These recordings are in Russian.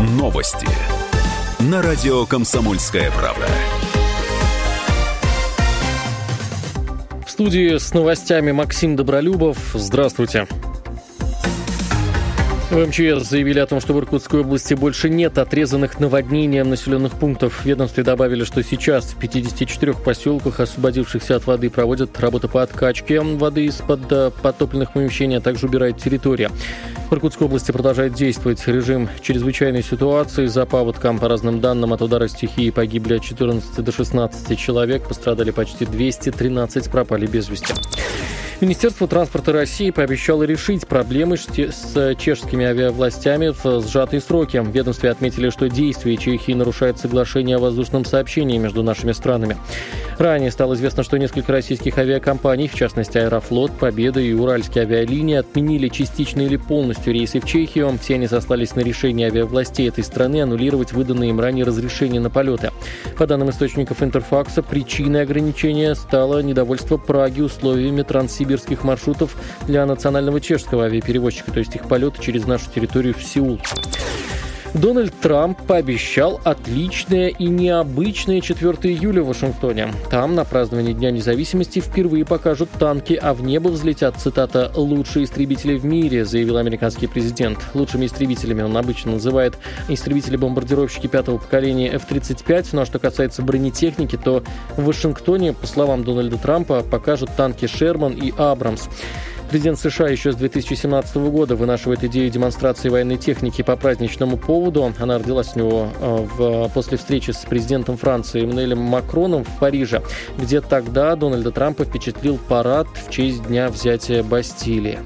Новости на радио «Комсомольская правда». В студии с новостями Максим Добролюбов. Здравствуйте. В МЧС заявили о том, что в Иркутской области больше нет отрезанных наводнением населенных пунктов. В ведомстве добавили, что сейчас в 54 поселках, освободившихся от воды, проводят работы по откачке воды из-под э, потопленных помещений, а также убирают территорию. В Иркутской области продолжает действовать режим чрезвычайной ситуации. За паводком, по разным данным, от удара стихии погибли от 14 до 16 человек, пострадали почти 213, пропали без вести. Министерство транспорта России пообещало решить проблемы с чешскими авиавластями в сжатые сроки. В ведомстве отметили, что действия Чехии нарушают соглашение о воздушном сообщении между нашими странами. Ранее стало известно, что несколько российских авиакомпаний, в частности Аэрофлот, Победа и Уральские авиалинии, отменили частично или полностью рейсы в Чехию. Все они сослались на решение авиавластей этой страны аннулировать выданные им ранее разрешения на полеты. По данным источников Интерфакса, причиной ограничения стало недовольство Праги условиями транссибирских маршрутов для национального чешского авиаперевозчика, то есть их полета через нашу территорию в Сеул. Дональд Трамп пообещал отличное и необычное 4 июля в Вашингтоне. Там на праздновании Дня независимости впервые покажут танки, а в небо взлетят, цитата, «лучшие истребители в мире», заявил американский президент. Лучшими истребителями он обычно называет истребители-бомбардировщики пятого поколения F-35, но что касается бронетехники, то в Вашингтоне, по словам Дональда Трампа, покажут танки «Шерман» и «Абрамс». Президент США еще с 2017 года вынашивает идею демонстрации военной техники по праздничному поводу. Она родилась у него э, в, после встречи с президентом Франции Эммануэлем Макроном в Париже, где тогда Дональда Трампа впечатлил парад в честь дня взятия Бастилии.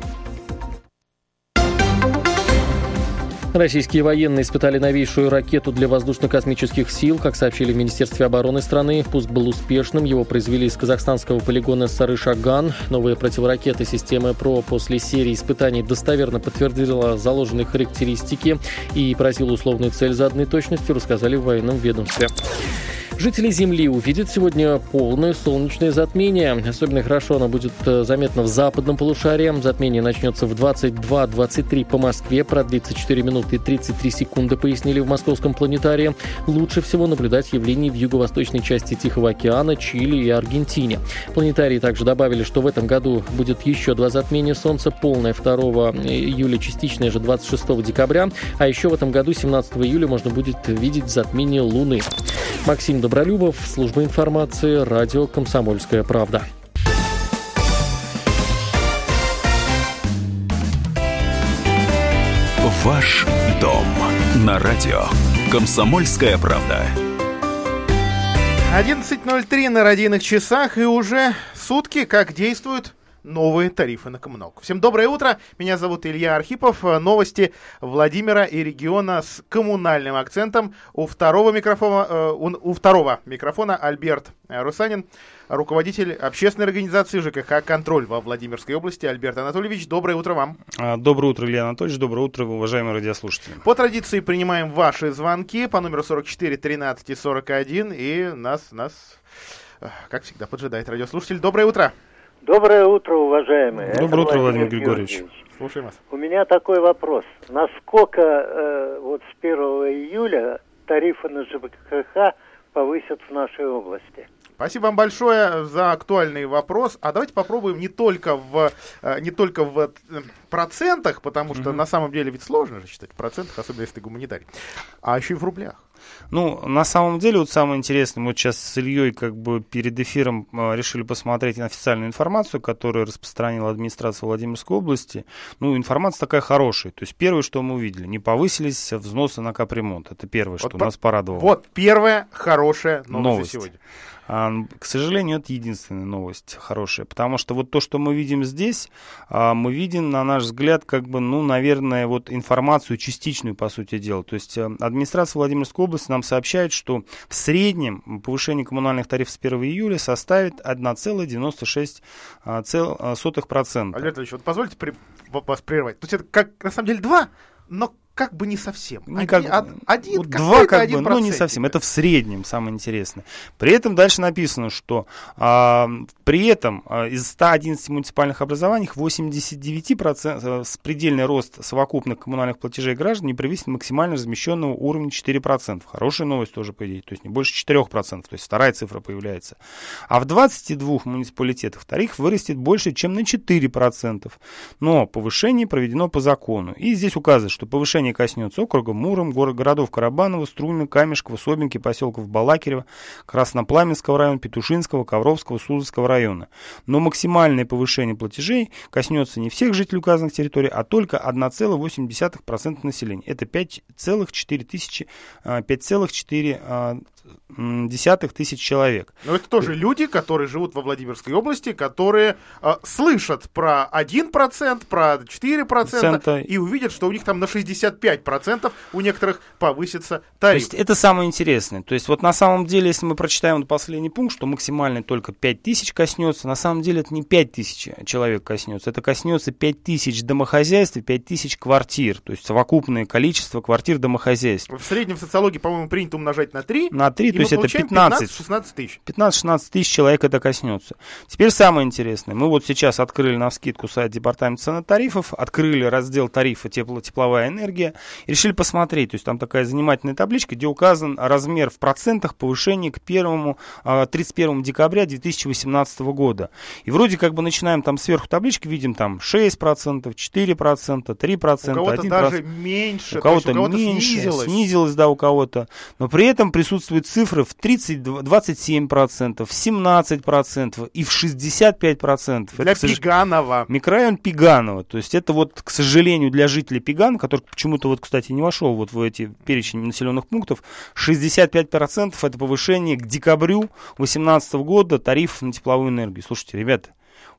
Российские военные испытали новейшую ракету для воздушно-космических сил. Как сообщили в Министерстве обороны страны, пуск был успешным. Его произвели из казахстанского полигона Сары-Шаган. Новая противоракета системы ПРО после серии испытаний достоверно подтвердила заложенные характеристики и поразила условную цель заданной точностью, рассказали в военном ведомстве. Жители Земли увидят сегодня полное солнечное затмение. Особенно хорошо оно будет э, заметно в западном полушарии. Затмение начнется в 22-23 по Москве, продлится 4 минуты и 33 секунды, пояснили в московском планетарии. Лучше всего наблюдать явления в юго-восточной части Тихого океана, Чили и Аргентине. Планетарии также добавили, что в этом году будет еще два затмения Солнца, полное 2 июля, частичное же 26 декабря, а еще в этом году 17 июля можно будет видеть затмение Луны. Максим Добролюбов, служба информации, радио «Комсомольская правда». Ваш дом на радио «Комсомольская правда». 11.03 на родийных часах и уже сутки как действуют новые тарифы на коммуналку. Всем доброе утро, меня зовут Илья Архипов. Новости Владимира и региона с коммунальным акцентом. У второго микрофона, э, у, второго микрофона Альберт Русанин, руководитель общественной организации ЖКХ «Контроль» во Владимирской области. Альберт Анатольевич, доброе утро вам. А, доброе утро, Илья Анатольевич, доброе утро, уважаемые радиослушатели. По традиции принимаем ваши звонки по номеру 44 13 41 и нас, нас, э, как всегда, поджидает радиослушатель. Доброе утро. Доброе утро, уважаемые. Доброе утро, Владимир, Владимир Григорьевич. Георгиевич. Слушаем вас. У меня такой вопрос. Насколько э, вот с 1 июля тарифы на ЖКХ повысят в нашей области? Спасибо вам большое за актуальный вопрос. А давайте попробуем не только в, э, не только в э, процентах, потому что mm-hmm. на самом деле ведь сложно же считать в процентах, особенно если ты гуманитарий, а еще и в рублях. Ну, на самом деле, вот самое интересное, мы сейчас с Ильей как бы перед эфиром э, решили посмотреть официальную информацию, которую распространила администрация Владимирской области. Ну, информация такая хорошая. То есть первое, что мы увидели, не повысились взносы на капремонт. Это первое, вот что по- нас порадовало. Вот первая хорошая новость, новость. сегодня. А, к сожалению, это единственная новость хорошая, потому что вот то, что мы видим здесь, а, мы видим, на наш взгляд, как бы, ну, наверное, вот информацию частичную, по сути дела. То есть э, администрация Владимирской области нам сообщает, что в среднем повышение коммунальных тарифов с 1 июля составит 1,96%. Альберт Ильич, вот позвольте при, вас прервать. То есть это как, на самом деле, два, но как бы не совсем. Не как, один, один, вот два как бы, но не совсем. Это в среднем самое интересное. При этом дальше написано, что а, при этом а, из 111 муниципальных образований 89% с предельный рост совокупных коммунальных платежей граждан не превысит максимально размещенного уровня 4%. Хорошая новость тоже, по идее, то есть не больше 4%, то есть вторая цифра появляется. А в 22 муниципалитетах тариф вырастет больше, чем на 4%. Но повышение проведено по закону. И здесь указывается, что повышение коснется округа Муром, город, городов Карабаново, Струйна, Камешково, Собинки, поселков Балакирева, Краснопламенского района, Петушинского, Ковровского, Сузовского района. Но максимальное повышение платежей коснется не всех жителей указанных территорий, а только 1,8% населения. Это 5,4 тысячи, 5,4 десятых тысяч человек. Но это тоже люди, которые живут во Владимирской области, которые э, слышат про 1%, про 4% Цента. и увидят, что у них там на 65% у некоторых повысится То тариф. есть это самое интересное. То есть вот на самом деле, если мы прочитаем последний пункт, что максимально только 5 тысяч коснется, на самом деле это не 5 тысяч человек коснется, это коснется 5 тысяч домохозяйств и 5 тысяч квартир. То есть совокупное количество квартир домохозяйств. В среднем в социологии, по-моему, принято умножать на 3. На 3, и то есть это получаем 15. 15-16 тысяч. 15-16 тысяч человек это коснется. Теперь самое интересное. Мы вот сейчас открыли на вскидку сайт Департамента цен и тарифов, открыли раздел тарифа тепло, тепловая энергия и решили посмотреть. То есть там такая занимательная табличка, где указан размер в процентах повышения к 1, 31 декабря 2018 года. И вроде как бы начинаем там сверху таблички, видим там 6%, 4%, 3%, У кого-то 1%. даже меньше, У кого-то у кого-то меньше, снизилось. снизилось, да, у кого-то. Но при этом присутствуют цифры в 30, 27%, в 17% и в 65%. Для Это, Пиганова. Микрорайон Пиганова. То есть это вот, к сожалению, для жителей Пигана, который почему-то вот, кстати, не вошел вот в эти перечень населенных пунктов, 65% это повышение к декабрю 2018 года тарифов на тепловую энергию. Слушайте, ребята,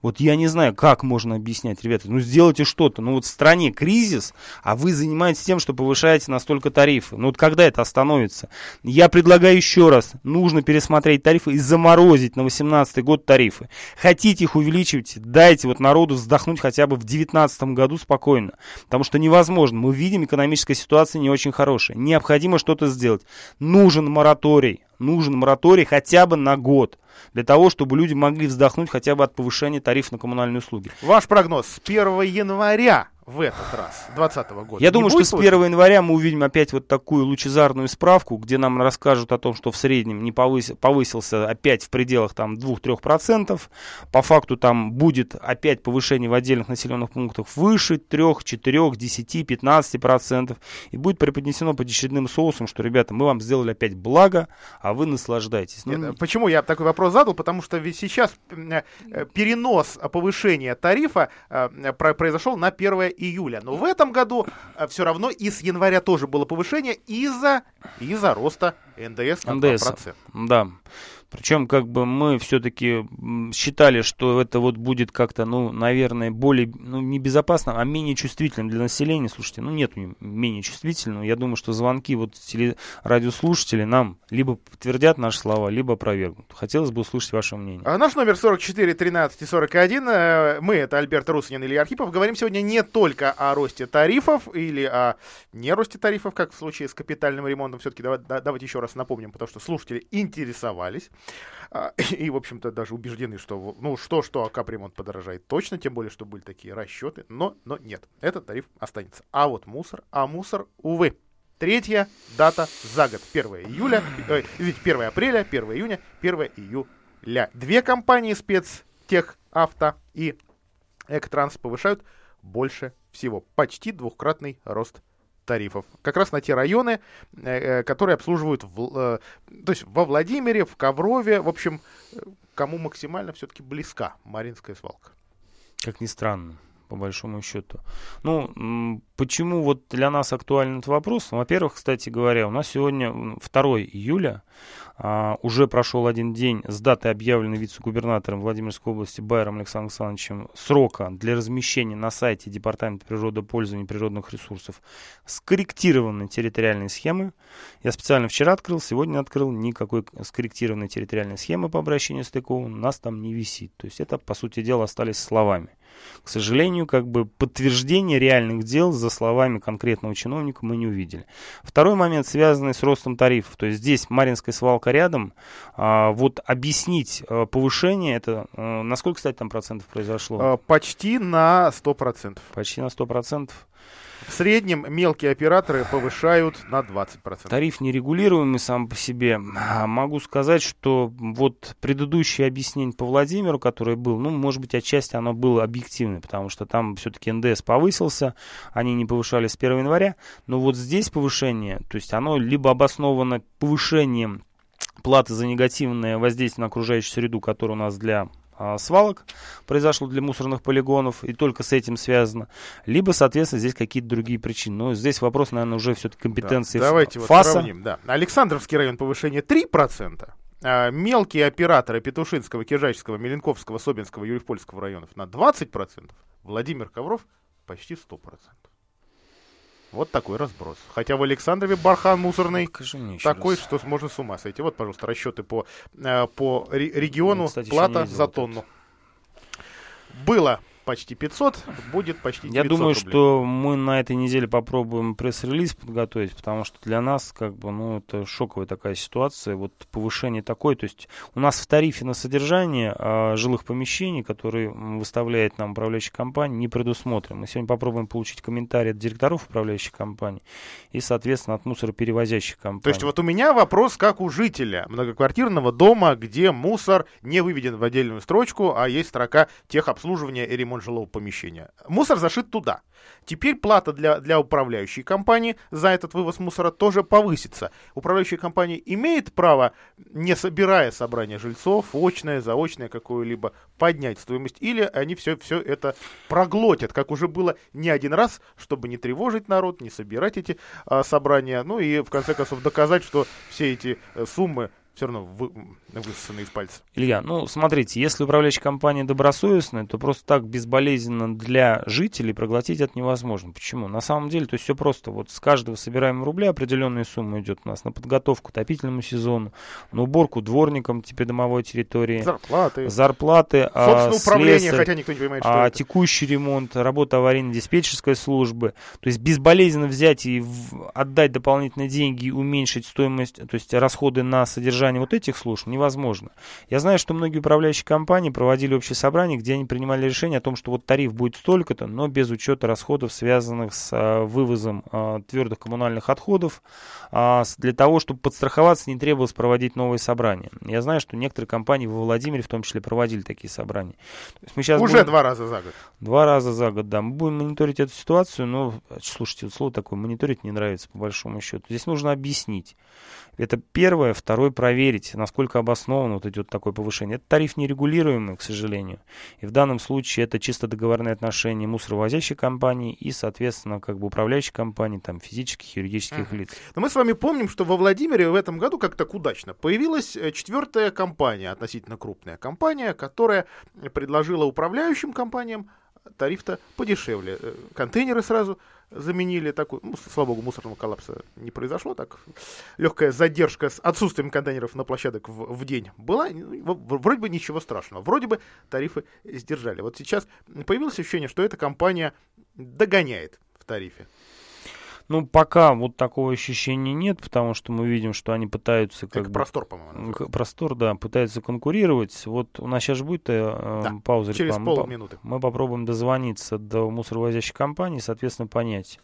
вот я не знаю, как можно объяснять, ребята, ну сделайте что-то. Ну вот в стране кризис, а вы занимаетесь тем, что повышаете настолько тарифы. Ну вот когда это остановится? Я предлагаю еще раз, нужно пересмотреть тарифы и заморозить на 2018 год тарифы. Хотите их увеличивать, дайте вот народу вздохнуть хотя бы в 2019 году спокойно. Потому что невозможно. Мы видим, экономическая ситуация не очень хорошая. Необходимо что-то сделать. Нужен мораторий. Нужен мораторий хотя бы на год. Для того, чтобы люди могли вздохнуть хотя бы от повышения тарифов на коммунальные услуги. Ваш прогноз с 1 января в этот раз, 2020 года. Я не думаю, что с повышения? 1 января мы увидим опять вот такую лучезарную справку, где нам расскажут о том, что в среднем не повыс- повысился опять в пределах там 2-3%. По факту там будет опять повышение в отдельных населенных пунктах выше 3, 4, 10, 15%. И будет преподнесено под очередным соусом, что, ребята, мы вам сделали опять благо, а вы наслаждайтесь. Ну, Нет, почему я такой вопрос задал? Потому что ведь сейчас э, э, перенос э, повышения тарифа э, про- произошел на 1 июля. Но в этом году все равно и с января тоже было повышение из-за из-за роста НДС на НДС. 2%. Да. Причем, как бы мы все-таки считали, что это вот будет как-то, ну, наверное, более, ну, не а менее чувствительным для населения. Слушайте, ну, нет менее чувствительного. Я думаю, что звонки вот теле, радиослушателей нам либо подтвердят наши слова, либо опровергнут. Хотелось бы услышать ваше мнение. А Наш номер 44 13 и 41. Э, Мы, это Альберт Русанин и Илья Архипов, говорим сегодня не только о росте тарифов или о неросте тарифов, как в случае с капитальным ремонтом. Все-таки давайте еще раз напомним, потому что слушатели интересовались. А, И, в общем-то, даже убеждены, что, ну, что-что, а капремонт подорожает точно, тем более, что были такие расчеты. Но, но нет, этот тариф останется. А вот мусор, а мусор, увы. Третья дата за год. 1 июля, э, извините, 1 апреля, 1 июня, 1 июля. Две компании спецтех, авто и Эктранс повышают больше всего. Почти двухкратный рост тарифов. Как раз на те районы, э, э, которые обслуживают в, э, то есть во Владимире, в Коврове, в общем, кому максимально все-таки близка Маринская свалка. Как ни странно, по большому счету. Ну, почему вот для нас актуален этот вопрос? Ну, Во-первых, кстати говоря, у нас сегодня м, 2 июля, а, уже прошел один день с даты, объявленной вице-губернатором Владимирской области Байером Александром Александровичем, срока для размещения на сайте Департамента природопользования природных ресурсов скорректированной территориальной схемы. Я специально вчера открыл, сегодня открыл, никакой скорректированной территориальной схемы по обращению с ТКО у нас там не висит. То есть это, по сути дела, остались словами. К сожалению, как бы подтверждения реальных дел за словами конкретного чиновника мы не увидели. Второй момент, связанный с ростом тарифов. То есть здесь Маринская свалка рядом. А, вот объяснить а, повышение, это а, на сколько, кстати, там процентов произошло? А, почти на 100%. Почти на 100%. В среднем мелкие операторы повышают на 20%. Тариф нерегулируемый сам по себе. А, могу сказать, что вот предыдущее объяснение по Владимиру, которое было, ну, может быть, отчасти оно было объективное, потому что там все-таки НДС повысился, они не повышали с 1 января, но вот здесь повышение, то есть оно либо обосновано повышением платы за негативное воздействие на окружающую среду, которое у нас для а, свалок произошло для мусорных полигонов, и только с этим связано, либо, соответственно, здесь какие-то другие причины. Но здесь вопрос, наверное, уже все-таки компетенции да, Давайте ФАСа. вот сравним. Да. Александровский район повышение 3%, а мелкие операторы Петушинского, Кижачского, Меленковского, Собинского, Юрьев-Польского районов на 20%, Владимир Ковров почти 100%. Вот такой разброс. Хотя в Александрове бархан мусорный такой, раз. что можно с ума сойти. Вот, пожалуйста, расчеты по, э, по региону, ну, кстати, плата за тонну. Было почти 500, будет почти 900 Я думаю, рублей. что мы на этой неделе попробуем пресс-релиз подготовить, потому что для нас, как бы, ну, это шоковая такая ситуация, вот повышение такое, то есть у нас в тарифе на содержание а, жилых помещений, которые выставляет нам управляющая компания, не предусмотрено. Мы сегодня попробуем получить комментарий от директоров управляющих компаний и, соответственно, от мусороперевозящих компаний. То есть вот у меня вопрос, как у жителя многоквартирного дома, где мусор не выведен в отдельную строчку, а есть строка техобслуживания и ремонта жилого помещения. Мусор зашит туда. Теперь плата для, для управляющей компании за этот вывоз мусора тоже повысится. Управляющая компания имеет право, не собирая собрание жильцов, очное, заочное какое-либо, поднять стоимость, или они все, все это проглотят, как уже было не один раз, чтобы не тревожить народ, не собирать эти а, собрания, ну и в конце концов доказать, что все эти э, суммы все равно вы, высосаны из пальца. Илья, ну смотрите, если управляющая компания добросовестная, то просто так безболезненно для жителей проглотить это невозможно. Почему? На самом деле, то есть все просто. Вот с каждого собираемого рубля определенная сумма идет у нас на подготовку к отопительному сезону, на уборку дворникам типа домовой территории. Зарплаты. Зарплаты. Собственно, а, управление, слесарь, хотя никто не понимает, что а, это. Текущий ремонт, работа аварийно-диспетчерской службы. То есть безболезненно взять и в, отдать дополнительные деньги и уменьшить стоимость, то есть расходы на содержание содержание вот этих служб невозможно. Я знаю, что многие управляющие компании проводили общее собрание, где они принимали решение о том, что вот тариф будет столько-то, но без учета расходов, связанных с а, вывозом а, твердых коммунальных отходов. А, для того, чтобы подстраховаться, не требовалось проводить новые собрания. Я знаю, что некоторые компании во Владимире в том числе проводили такие собрания. мы сейчас Уже будем... два раза за год. Два раза за год, да. Мы будем мониторить эту ситуацию, но, слушайте, вот слово такое, мониторить не нравится по большому счету. Здесь нужно объяснить. Это первое. Второе, проверить, насколько обосновано вот идет такое повышение. Это тариф нерегулируемый, к сожалению. И в данном случае это чисто договорные отношения мусоровозящей компании и, соответственно, как бы управляющей компании, там, физических, юридических uh-huh. лиц. Но мы с вами помним, что во Владимире в этом году как так удачно появилась э, четвертая компания, относительно крупная компания, которая предложила управляющим компаниям тариф-то подешевле. Э, контейнеры сразу заменили такой, ну, слава богу, мусорного коллапса не произошло, так легкая задержка с отсутствием контейнеров на площадок в, в день была, вроде бы ничего страшного, вроде бы тарифы сдержали. Вот сейчас появилось ощущение, что эта компания догоняет в тарифе. Ну, пока вот такого ощущения нет, потому что мы видим, что они пытаются... Как бы, простор, по-моему. Простор, да, пытаются конкурировать. Вот у нас сейчас будет э, да, пауза через полминуты. Мы попробуем дозвониться до мусоровозящей компании, соответственно, понять,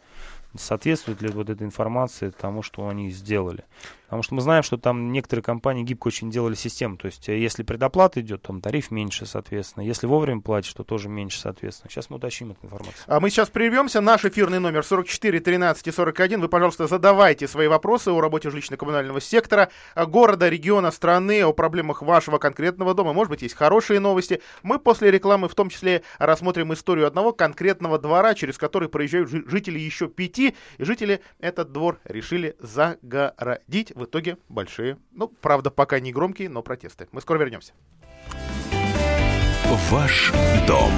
соответствует ли вот эта информация тому, что они сделали. Потому что мы знаем, что там некоторые компании гибко очень делали систему. То есть, э, если предоплата идет, там тариф меньше, соответственно. Если вовремя платишь, то тоже меньше, соответственно. Сейчас мы уточним эту информацию. А мы сейчас прервемся. Наш эфирный номер 44 13 41. Вы, пожалуйста, задавайте свои вопросы о работе жилищно-коммунального сектора, города, региона, страны, о проблемах вашего конкретного дома. Может быть, есть хорошие новости. Мы после рекламы в том числе рассмотрим историю одного конкретного двора, через который проезжают жители еще пяти. И жители этот двор решили загородить в итоге большие, ну, правда, пока не громкие, но протесты. Мы скоро вернемся. Ваш дом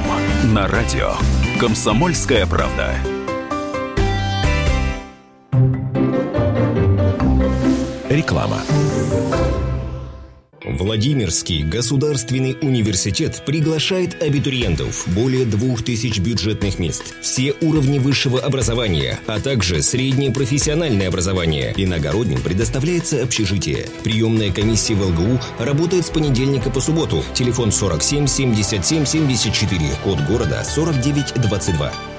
на радио. Комсомольская правда. Реклама. Владимирский государственный университет приглашает абитуриентов. Более двух тысяч бюджетных мест. Все уровни высшего образования, а также среднее профессиональное образование. Иногородним предоставляется общежитие. Приемная комиссия в ЛГУ работает с понедельника по субботу. Телефон 47 77 74. Код города 4922.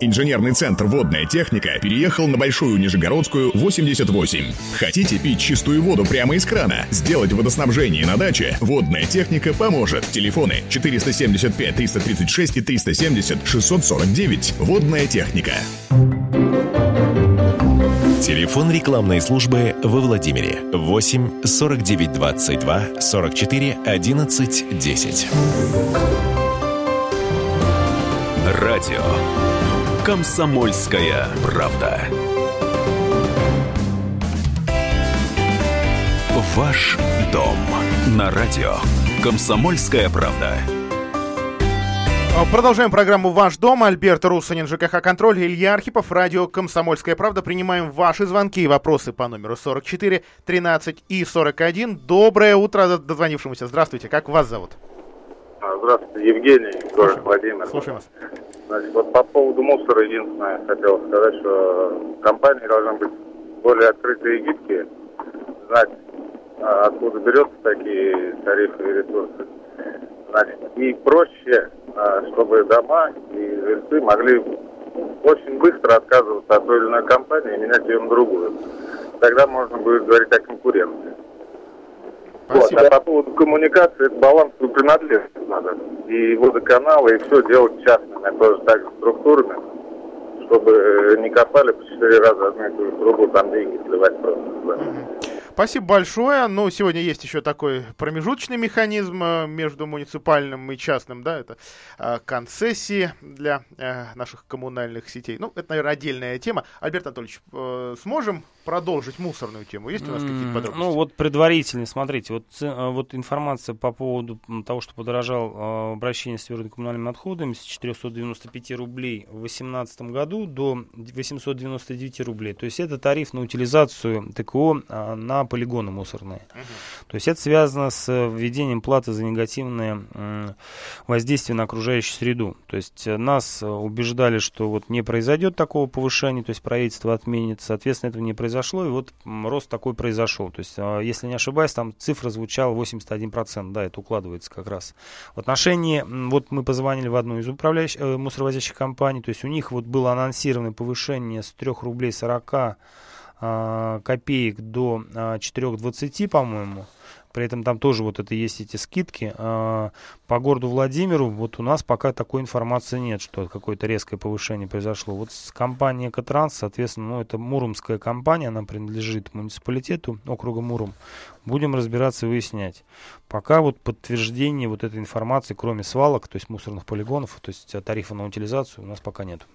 Инженерный центр «Водная техника» переехал на Большую Нижегородскую, 88. Хотите пить чистую воду прямо из крана? Сделать водоснабжение на даче? «Водная техника» поможет. Телефоны 475 336 и 370 649. «Водная техника». Телефон рекламной службы во Владимире 8 49 22 44 11 10. Радио «Комсомольская правда». Ваш дом на радио «Комсомольская правда». Продолжаем программу «Ваш дом». Альберт Русанин, ЖКХ «Контроль», Илья Архипов, радио «Комсомольская правда». Принимаем ваши звонки и вопросы по номеру 44 13 и 41. Доброе утро дозвонившемуся. Здравствуйте, как вас зовут? Здравствуйте, Евгений, город Владимир. Слушаем вас. Значит, вот по поводу мусора единственное хотел сказать, что компании должны быть более открытые и гибкие, знать, а, откуда берется такие тарифы и ресурсы. Значит, и проще, а, чтобы дома и жильцы могли очень быстро отказываться от той или иной компании и менять ее на другую. Тогда можно будет говорить о конкуренции. Вот, а по поводу коммуникации, это баланс принадлежности надо. И водоканалы, и все делать частными, тоже так же структурами, чтобы не копали по четыре раза одну и ту же трубу, там деньги сливать просто. Спасибо большое. Ну, сегодня есть еще такой промежуточный механизм э, между муниципальным и частным, да, это э, концессии для э, наших коммунальных сетей. Ну, это, наверное, отдельная тема. Альберт Анатольевич, э, сможем продолжить мусорную тему? Есть у нас какие-то подробности? Ну, вот предварительно, смотрите, вот, вот информация по поводу того, что подорожал обращение с твердыми коммунальными отходами с 495 рублей в 2018 году до 899 рублей. То есть это тариф на утилизацию ТКО на полигоны мусорные. То есть это связано с введением платы за негативное воздействие на окружающую среду. То есть нас убеждали, что вот не произойдет такого повышения, то есть правительство отменит, соответственно, этого не произошло, и вот рост такой произошел. То есть, если не ошибаюсь, там цифра звучала 81%, да, это укладывается как раз. В отношении, вот мы позвонили в одну из управляющих, э, мусоровозящих компаний, то есть у них вот было анонсировано повышение с 3 рублей 40 а, копеек до 4,20, а, по-моему. При этом там тоже вот это есть эти скидки. А, по городу Владимиру вот у нас пока такой информации нет, что какое-то резкое повышение произошло. Вот с компанией Экотранс, соответственно, ну это муромская компания, она принадлежит муниципалитету округа Муром. Будем разбираться и выяснять. Пока вот подтверждения вот этой информации, кроме свалок, то есть мусорных полигонов, то есть тарифа на утилизацию, у нас пока нет.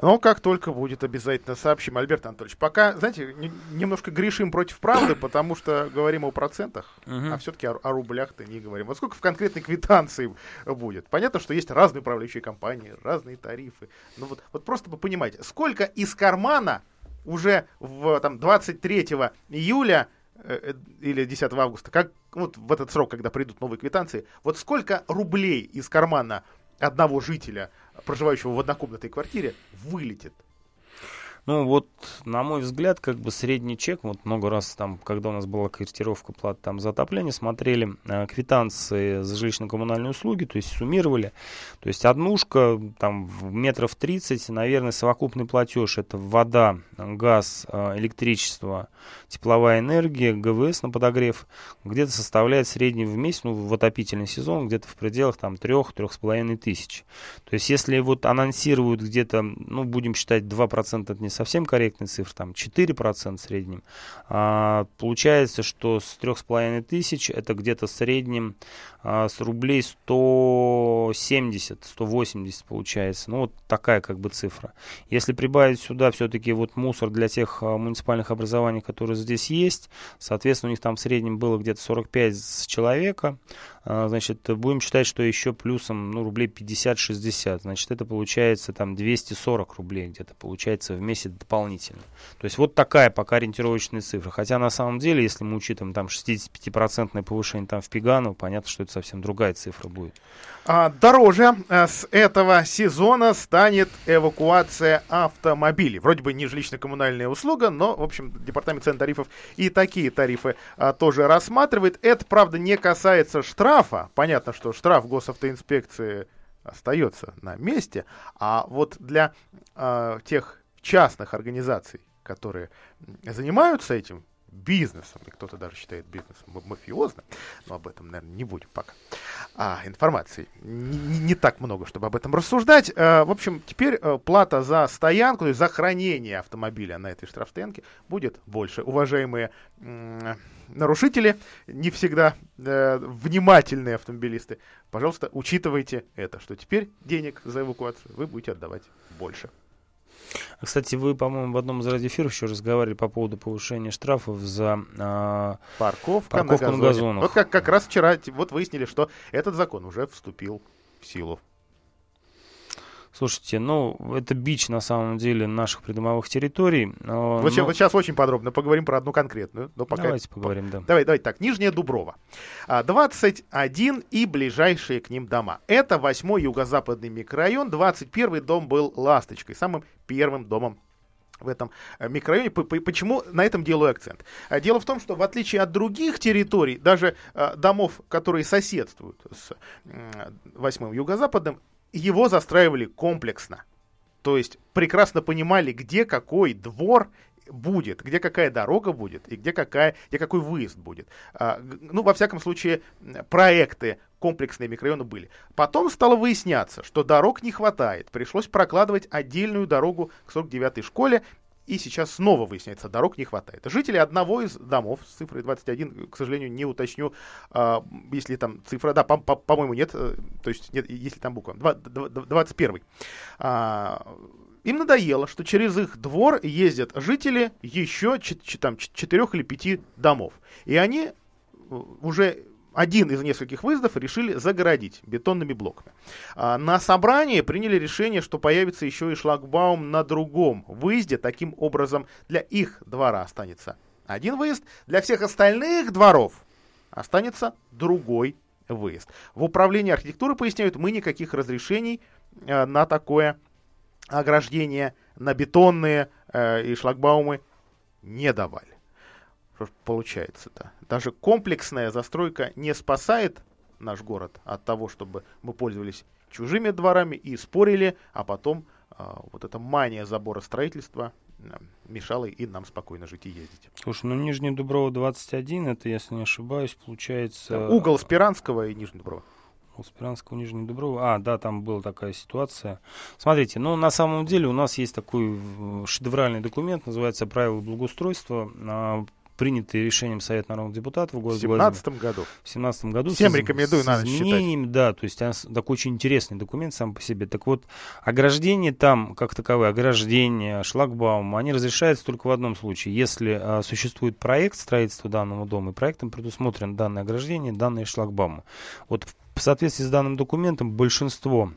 Но как только будет, обязательно сообщим. Альберт Анатольевич, пока, знаете, немножко грешим против правды, потому что говорим о процентах, а все-таки о, о рублях-то не говорим. Вот сколько в конкретной квитанции будет? Понятно, что есть разные управляющие компании, разные тарифы. Но вот, вот просто понимать, сколько из кармана уже в там, 23 июля э, э, или 10 августа, как вот в этот срок, когда придут новые квитанции, вот сколько рублей из кармана одного жителя проживающего в однокомнатной квартире, вылетит. Ну вот, на мой взгляд, как бы средний чек, вот много раз там, когда у нас была корректировка плат там за отопление, смотрели э, квитанции за жилищно-коммунальные услуги, то есть суммировали. То есть однушка там метров 30, наверное, совокупный платеж это вода, газ, э, электричество, тепловая энергия, ГВС на подогрев, где-то составляет средний в месяц, ну в отопительный сезон, где-то в пределах там 3-3,5 тысяч. То есть если вот анонсируют где-то, ну будем считать 2% от несоответствия, совсем корректные цифры, там 4% в среднем. А, получается, что с 3,5 тысяч это где-то в среднем а, с рублей 170, 180 получается. Ну, вот такая как бы цифра. Если прибавить сюда все-таки вот мусор для тех а, муниципальных образований, которые здесь есть, соответственно, у них там в среднем было где-то 45 с человека, а, значит, будем считать, что еще плюсом, ну, рублей 50-60, значит, это получается там 240 рублей где-то получается в месяц дополнительно. То есть вот такая пока ориентировочная цифра. Хотя на самом деле, если мы учитываем там 65% повышение там в Пигану, понятно, что это совсем другая цифра будет. А, дороже а, с этого сезона станет эвакуация автомобилей. Вроде бы не жилищно-коммунальная услуга, но, в общем, департамент цен тарифов и такие тарифы а, тоже рассматривает. Это, правда, не касается штрафа. Понятно, что штраф госавтоинспекции остается на месте, а вот для э, тех частных организаций, которые занимаются этим, бизнесом, и кто-то даже считает бизнесом мафиозным, но об этом, наверное, не будем пока. А, информации не, не так много, чтобы об этом рассуждать. А, в общем, теперь а, плата за стоянку, то есть за хранение автомобиля на этой штрафстоянке будет больше. Уважаемые нарушители, не всегда э, внимательные автомобилисты, пожалуйста, учитывайте это, что теперь денег за эвакуацию вы будете отдавать больше. Кстати, вы, по-моему, в одном из радиоэфиров еще разговаривали по поводу повышения штрафов за э, парковку, парковку на, газоне. на газонах. Вот как, как раз вчера вот выяснили, что этот закон уже вступил в силу. Слушайте, ну, это бич, на самом деле, наших придомовых территорий. Вот, но... сейчас, вот сейчас очень подробно поговорим про одну конкретную. Но пока... Давайте поговорим, да. Давай, давайте так. Нижняя Дуброва. 21 и ближайшие к ним дома. Это 8 юго-западный микрорайон. 21 дом был «Ласточкой», самым первым домом в этом э, микрорайоне. Почему на этом делаю акцент? А дело в том, что в отличие от других территорий, даже э, домов, которые соседствуют с восьмым юго-западным, его застраивали комплексно. То есть прекрасно понимали, где какой двор будет, где какая дорога будет и где, какая, где какой выезд будет. А, ну, во всяком случае, проекты комплексные микрорайоны были. Потом стало выясняться, что дорог не хватает. Пришлось прокладывать отдельную дорогу к 49-й школе и сейчас снова выясняется, дорог не хватает. Жители одного из домов с цифрой 21, к сожалению, не уточню, э, если там цифра, да, по-моему, по, по нет, э, то есть нет, если там буква, 21. А, им надоело, что через их двор ездят жители еще там, четырех или пяти домов. И они э, уже один из нескольких выездов решили загородить бетонными блоками. А, на собрании приняли решение, что появится еще и шлагбаум на другом выезде. Таким образом, для их двора останется один выезд, для всех остальных дворов останется другой выезд. В управлении архитектуры поясняют, мы никаких разрешений э, на такое ограждение, на бетонные э, и шлагбаумы не давали получается-то? Даже комплексная застройка не спасает наш город от того, чтобы мы пользовались чужими дворами и спорили, а потом а, вот эта мания забора строительства а, мешала и нам спокойно жить и ездить. Слушай, ну Нижний Дуброво 21, это, если не ошибаюсь, получается... Да, угол Спиранского и Нижний Дуброво. Угол Спиранского, Нижний Дуброво. А, да, там была такая ситуация. Смотрите, ну на самом деле у нас есть такой шедевральный документ, называется «Правила благоустройства». Принятый решением Совета народных депутатов в В 2017 году. В 2017 году. Всем с, рекомендую, с надо изменениями, считать. Да, то есть такой очень интересный документ сам по себе. Так вот, ограждение там, как таковое, ограждение, шлагбаум, они разрешаются только в одном случае. Если а, существует проект строительства данного дома, и проектом предусмотрено данное ограждение, данные шлагбаумы. Вот в соответствии с данным документом большинство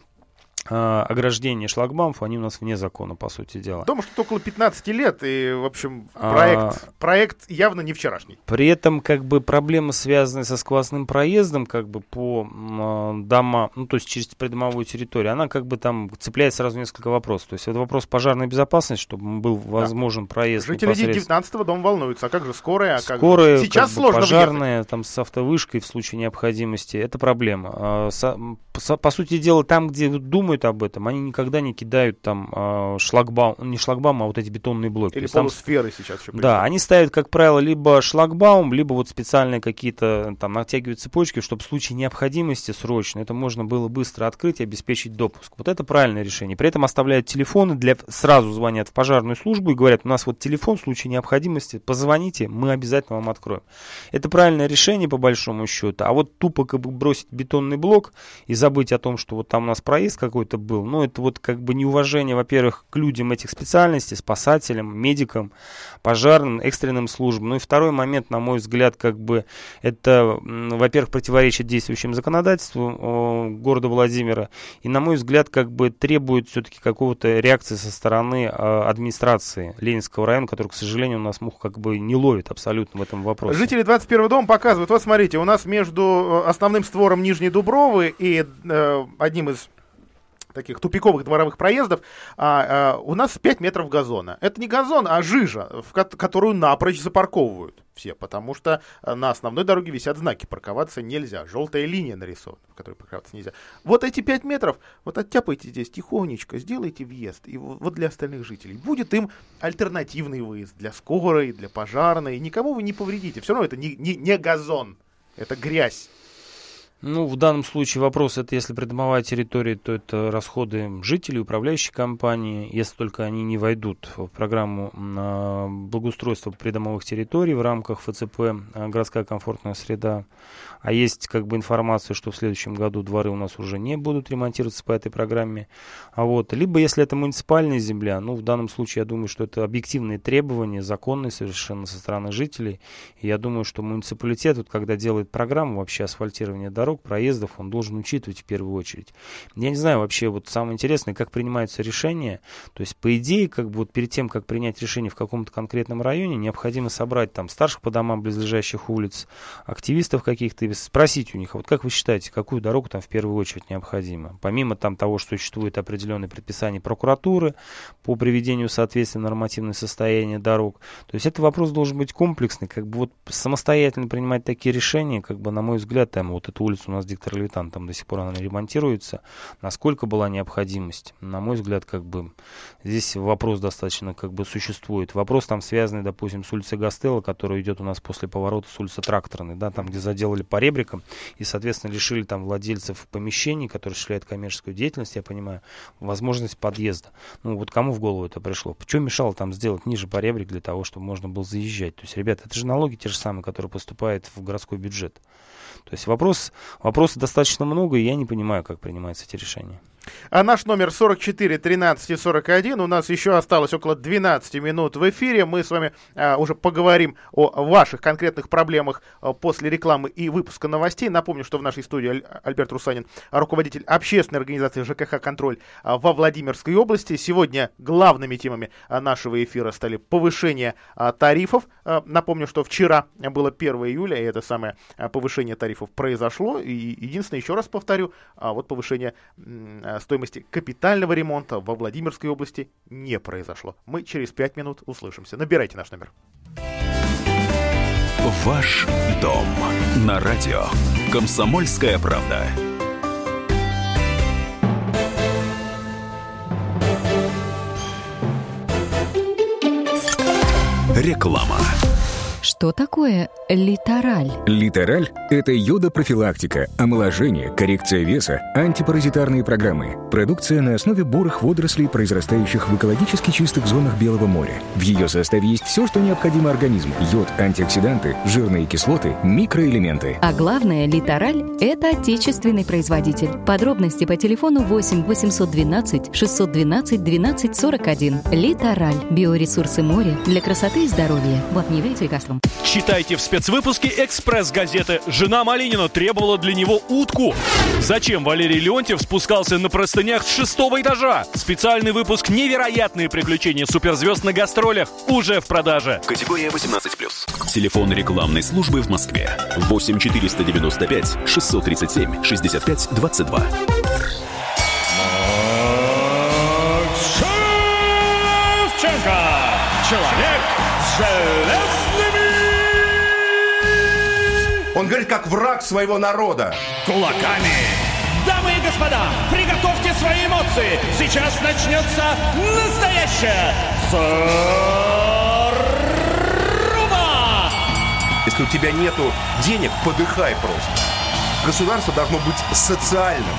э, ограждения шлагбаумов, они у нас вне закона, по сути дела. Потому что около 15 лет, и, в общем, проект, а, проект явно не вчерашний. При этом, как бы, проблемы, связанные со сквозным проездом, как бы, по э, дома, ну, то есть через придомовую территорию, она, как бы, там цепляет сразу несколько вопросов. То есть это вопрос пожарной безопасности, чтобы был возможен да. проезд Жители 19-го дома волнуются, а как же скорая? А как скорая, же? Сейчас как сложно бы, пожарная, въехать. там, с автовышкой в случае необходимости, это проблема. А, со, по, по сути дела, там, где думают думают об этом, они никогда не кидают там э, шлагбаум, не шлагбаум, а вот эти бетонные блоки. Или там, полусферы сейчас еще. Да, они ставят, как правило, либо шлагбаум, либо вот специальные какие-то там натягивают цепочки, чтобы в случае необходимости срочно это можно было быстро открыть и обеспечить допуск. Вот это правильное решение. При этом оставляют телефоны, для сразу звонят в пожарную службу и говорят, у нас вот телефон в случае необходимости, позвоните, мы обязательно вам откроем. Это правильное решение по большому счету. А вот тупо как бы бросить бетонный блок и забыть о том, что вот там у нас проезд какой-то был, ну это вот как бы неуважение, во-первых, к людям этих специальностей, спасателям, медикам, пожарным, экстренным службам. Ну и второй момент, на мой взгляд, как бы это, во-первых, противоречит действующему законодательству города Владимира, и, на мой взгляд, как бы требует все-таки какого-то реакции со стороны а, администрации Ленинского района, который, к сожалению, у нас мух как бы не ловит абсолютно в этом вопросе. Жители 21 дома показывают, вот смотрите, у нас между э, основным створом Нижней Дубровы и э, одним из таких тупиковых дворовых проездов, а, а, у нас 5 метров газона. Это не газон, а жижа, в ко- которую напрочь запарковывают все, потому что э, на основной дороге висят знаки, парковаться нельзя, желтая линия нарисована, в которой парковаться нельзя. Вот эти 5 метров, вот оттяпайте здесь тихонечко, сделайте въезд, и вот для остальных жителей. Будет им альтернативный выезд для скорой, для пожарной, никому вы не повредите, все равно это не, не, не газон, это грязь. Ну, в данном случае вопрос, это если придомовая территория, то это расходы жителей, управляющей компании, если только они не войдут в программу благоустройства придомовых территорий в рамках ФЦП а, «Городская комфортная среда». А есть как бы информация, что в следующем году дворы у нас уже не будут ремонтироваться по этой программе. А вот, либо если это муниципальная земля, ну, в данном случае я думаю, что это объективные требования, законные совершенно со стороны жителей. И я думаю, что муниципалитет, вот, когда делает программу вообще асфальтирования дорог, дорог, проездов он должен учитывать в первую очередь. Я не знаю вообще, вот самое интересное, как принимаются решения. То есть, по идее, как бы вот перед тем, как принять решение в каком-то конкретном районе, необходимо собрать там старших по домам близлежащих улиц, активистов каких-то, и спросить у них, а вот как вы считаете, какую дорогу там в первую очередь необходимо? Помимо там того, что существует определенные предписания прокуратуры по приведению соответствия нормативное состояние дорог. То есть, это вопрос должен быть комплексный, как бы вот самостоятельно принимать такие решения, как бы, на мой взгляд, там вот эту улицу улица у нас диктор Левитан, там до сих пор она ремонтируется. Насколько была необходимость? На мой взгляд, как бы здесь вопрос достаточно как бы существует. Вопрос там связанный, допустим, с улицей Гастелла, которая идет у нас после поворота с улицы Тракторной, да, там, где заделали по ребрикам и, соответственно, лишили там владельцев помещений, которые осуществляют коммерческую деятельность, я понимаю, возможность подъезда. Ну, вот кому в голову это пришло? Почему мешало там сделать ниже по ребрик для того, чтобы можно было заезжать? То есть, ребята, это же налоги те же самые, которые поступают в городской бюджет. То есть вопрос, вопросов достаточно много, и я не понимаю, как принимаются эти решения. А наш номер 44 13 41. У нас еще осталось около 12 минут в эфире. Мы с вами а, уже поговорим о ваших конкретных проблемах а, после рекламы и выпуска новостей. Напомню, что в нашей студии Аль- Альберт Русанин, руководитель общественной организации ЖКХ «Контроль» а, во Владимирской области. Сегодня главными темами а, нашего эфира стали повышение а, тарифов. А, напомню, что вчера было 1 июля, и это самое а, повышение тарифов произошло. И единственное, еще раз повторю, а, вот повышение стоимости капитального ремонта во Владимирской области не произошло. Мы через пять минут услышимся. Набирайте наш номер. Ваш дом на радио. Комсомольская правда. Реклама. Что такое литераль? Литераль – это йода-профилактика, омоложение, коррекция веса, антипаразитарные программы. Продукция на основе бурых водорослей, произрастающих в экологически чистых зонах Белого моря. В ее составе есть все, что необходимо организму. Йод, антиоксиданты, жирные кислоты, микроэлементы. А главное, литераль – это отечественный производитель. Подробности по телефону 8 812 612 12 41. Литераль – биоресурсы моря для красоты и здоровья. Вот не верите лекарствам. Читайте в спецвыпуске «Экспресс-газеты». Жена Малинина требовала для него утку. Зачем Валерий Леонтьев спускался на простынях с шестого этажа? Специальный выпуск «Невероятные приключения суперзвезд на гастролях» уже в продаже. Категория 18+. Телефон рекламной службы в Москве. 8 495 637 65 22. Шевченко! Человек Он говорит, как враг своего народа. кулаками. Дамы и господа, приготовьте свои эмоции. Сейчас начнется настоящая зарубка! Если у тебя нету денег, подыхай просто. Государство должно быть социальным.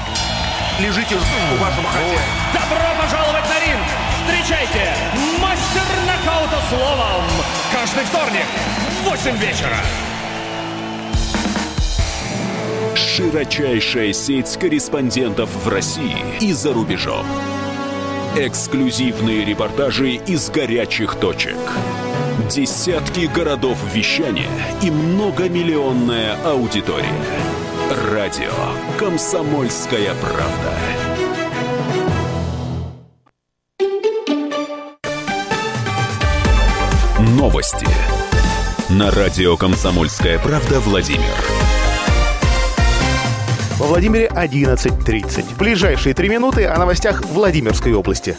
Лежите в вашем хозяине. Добро пожаловать на ринг! Встречайте, мастер нокаута словом! Каждый вторник в 8 вечера. Широчайшая сеть корреспондентов в России и за рубежом. Эксклюзивные репортажи из горячих точек. Десятки городов вещания и многомиллионная аудитория. Радио «Комсомольская правда». Новости. На радио «Комсомольская правда» Владимир. Во Владимире 11.30. В ближайшие три минуты о новостях Владимирской области.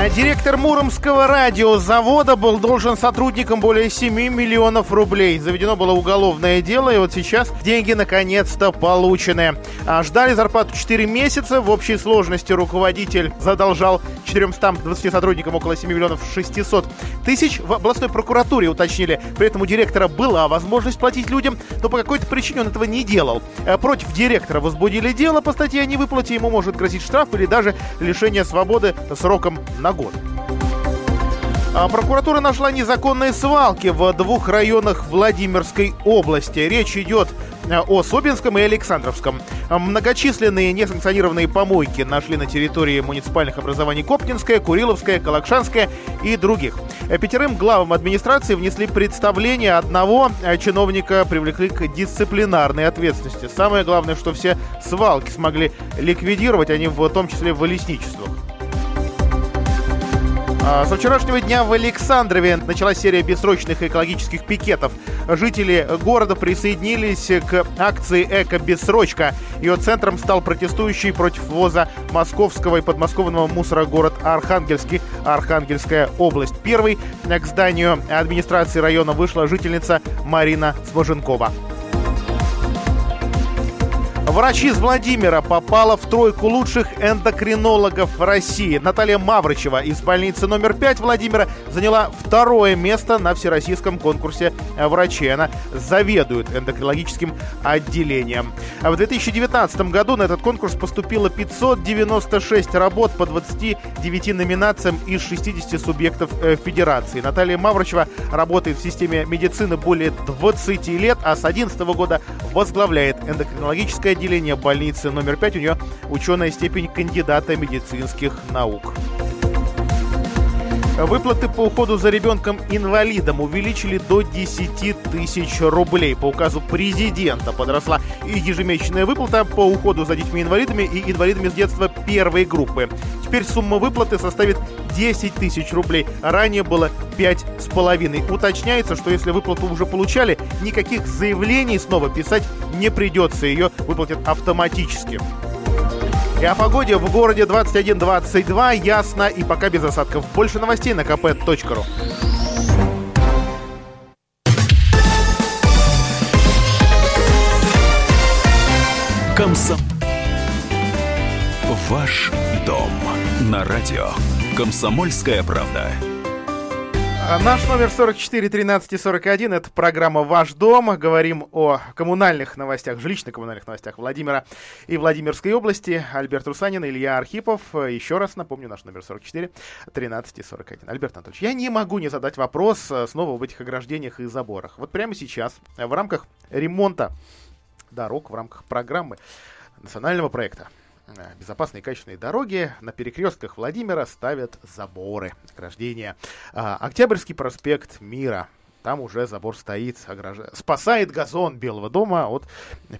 А директор Муромского радиозавода был должен сотрудникам более 7 миллионов рублей. Заведено было уголовное дело, и вот сейчас деньги наконец-то получены. А ждали зарплату 4 месяца. В общей сложности руководитель задолжал 420 сотрудникам около 7 миллионов 600 тысяч. В областной прокуратуре уточнили. При этом у директора была возможность платить людям, но по какой-то причине он этого не делал. А Против директора возбудили дело по статье о невыплате. Ему может грозить штраф или даже лишение свободы сроком на год. А Прокуратура нашла незаконные свалки в двух районах Владимирской области. Речь идет э, о Собинском и Александровском. А Многочисленные несанкционированные помойки нашли на территории муниципальных образований Коптинская, Куриловская, Калакшанская и других. Пятерым главам администрации внесли представление. Одного чиновника привлекли к дисциплинарной ответственности. Самое главное, что все свалки смогли ликвидировать, они в том числе в лесничествах. А, Со вчерашнего дня в Александрове началась серия бессрочных экологических пикетов. Жители города присоединились к акции «Эко-бессрочка». Ее центром стал протестующий против ввоза московского и подмосковного мусора город Архангельский, Архангельская область. Первый к зданию администрации района вышла жительница Марина Сможенкова. Врач из Владимира попала в тройку лучших эндокринологов России. Наталья Маврычева из больницы номер 5 Владимира заняла второе место на всероссийском конкурсе врачей. Она заведует эндокринологическим отделением. А в 2019 году на этот конкурс поступило 596 работ по 29 номинациям из 60 субъектов э, федерации. Наталья Маврычева работает в системе медицины более 20 лет, а с 2011 года возглавляет эндокринологическое отделение больницы номер 5. У нее ученая степень кандидата медицинских наук. Выплаты по уходу за ребенком-инвалидом увеличили до 10 тысяч рублей. По указу президента подросла и ежемесячная выплата по уходу за детьми-инвалидами и инвалидами с детства первой группы. Теперь сумма выплаты составит 10 тысяч рублей. Ранее было 5,5. Уточняется, что если выплату уже получали, никаких заявлений снова писать не придется. Ее выплатят автоматически. И о погоде в городе 21-22 ясно и пока без осадков. Больше новостей на kp.ru. Комсом. Ваш дом на радио. Комсомольская правда. А Наш номер 44 13 41. Это программа «Ваш дом». Говорим о коммунальных новостях, жилищно-коммунальных новостях Владимира и Владимирской области. Альберт Русанин, Илья Архипов. Еще раз напомню, наш номер 44 13 41. Альберт Анатольевич, я не могу не задать вопрос э, снова об этих ограждениях и заборах. Вот прямо сейчас э, в рамках ремонта дорог, в рамках программы национального проекта безопасные и качественные дороги. На перекрестках Владимира ставят заборы, ограждения. А, Октябрьский проспект Мира. Там уже забор стоит, ограж... спасает газон Белого дома от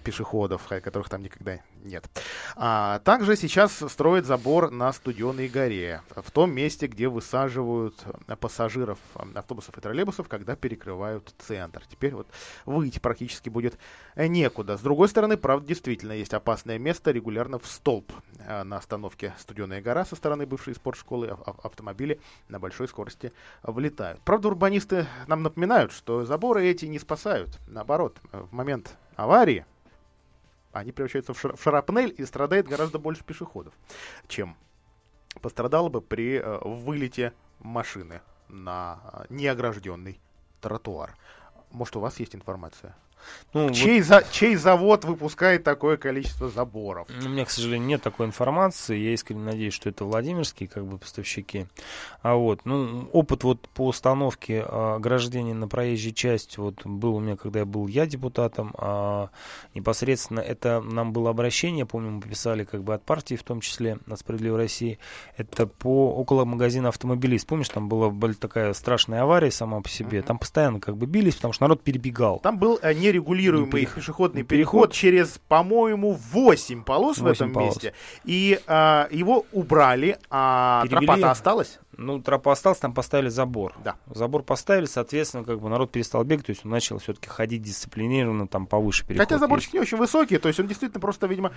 пешеходов, которых там никогда нет. А, также сейчас строят забор на Студеной горе, в том месте, где высаживают пассажиров автобусов и троллейбусов, когда перекрывают центр. Теперь вот выйти практически будет некуда. С другой стороны, правда, действительно есть опасное место регулярно в столб на остановке Студеная гора со стороны бывшей спортшколы. Автомобили на большой скорости влетают. Правда, урбанисты нам напоминают, что заборы эти не спасают. Наоборот, в момент аварии они превращаются в, шар- в шарапнель и страдает гораздо больше пешеходов, чем пострадало бы при э, вылете машины на э, неогражденный тротуар. Может, у вас есть информация? Ну, чей, вот- за, чей завод выпускает такое количество заборов? У меня, к сожалению, нет такой информации. Я искренне надеюсь, что это Владимирские как бы поставщики. А вот, ну, опыт вот по установке а, ограждения на проезжей части вот был у меня, когда я был я депутатом. а, непосредственно это нам было обращение, помню, мы писали как бы от партии, в том числе от Справедливой России. Это по около магазина автомобилист. Помнишь, там была, была такая страшная авария сама по себе. Там постоянно как бы бились, потому что народ перебегал. Там был э, нерегулируемый Перех- пешеходный переход. переход через, по-моему, 8 полос в Восемь этом полос. месте. И а, его убрали, а Перевели- тропа-то осталась. Ну, тропа осталась, там поставили забор. Да. Забор поставили, соответственно, как бы народ перестал бегать, то есть он начал все-таки ходить дисциплинированно, там повыше переход. Хотя заборчики есть. не очень высокие, то есть он действительно просто, видимо,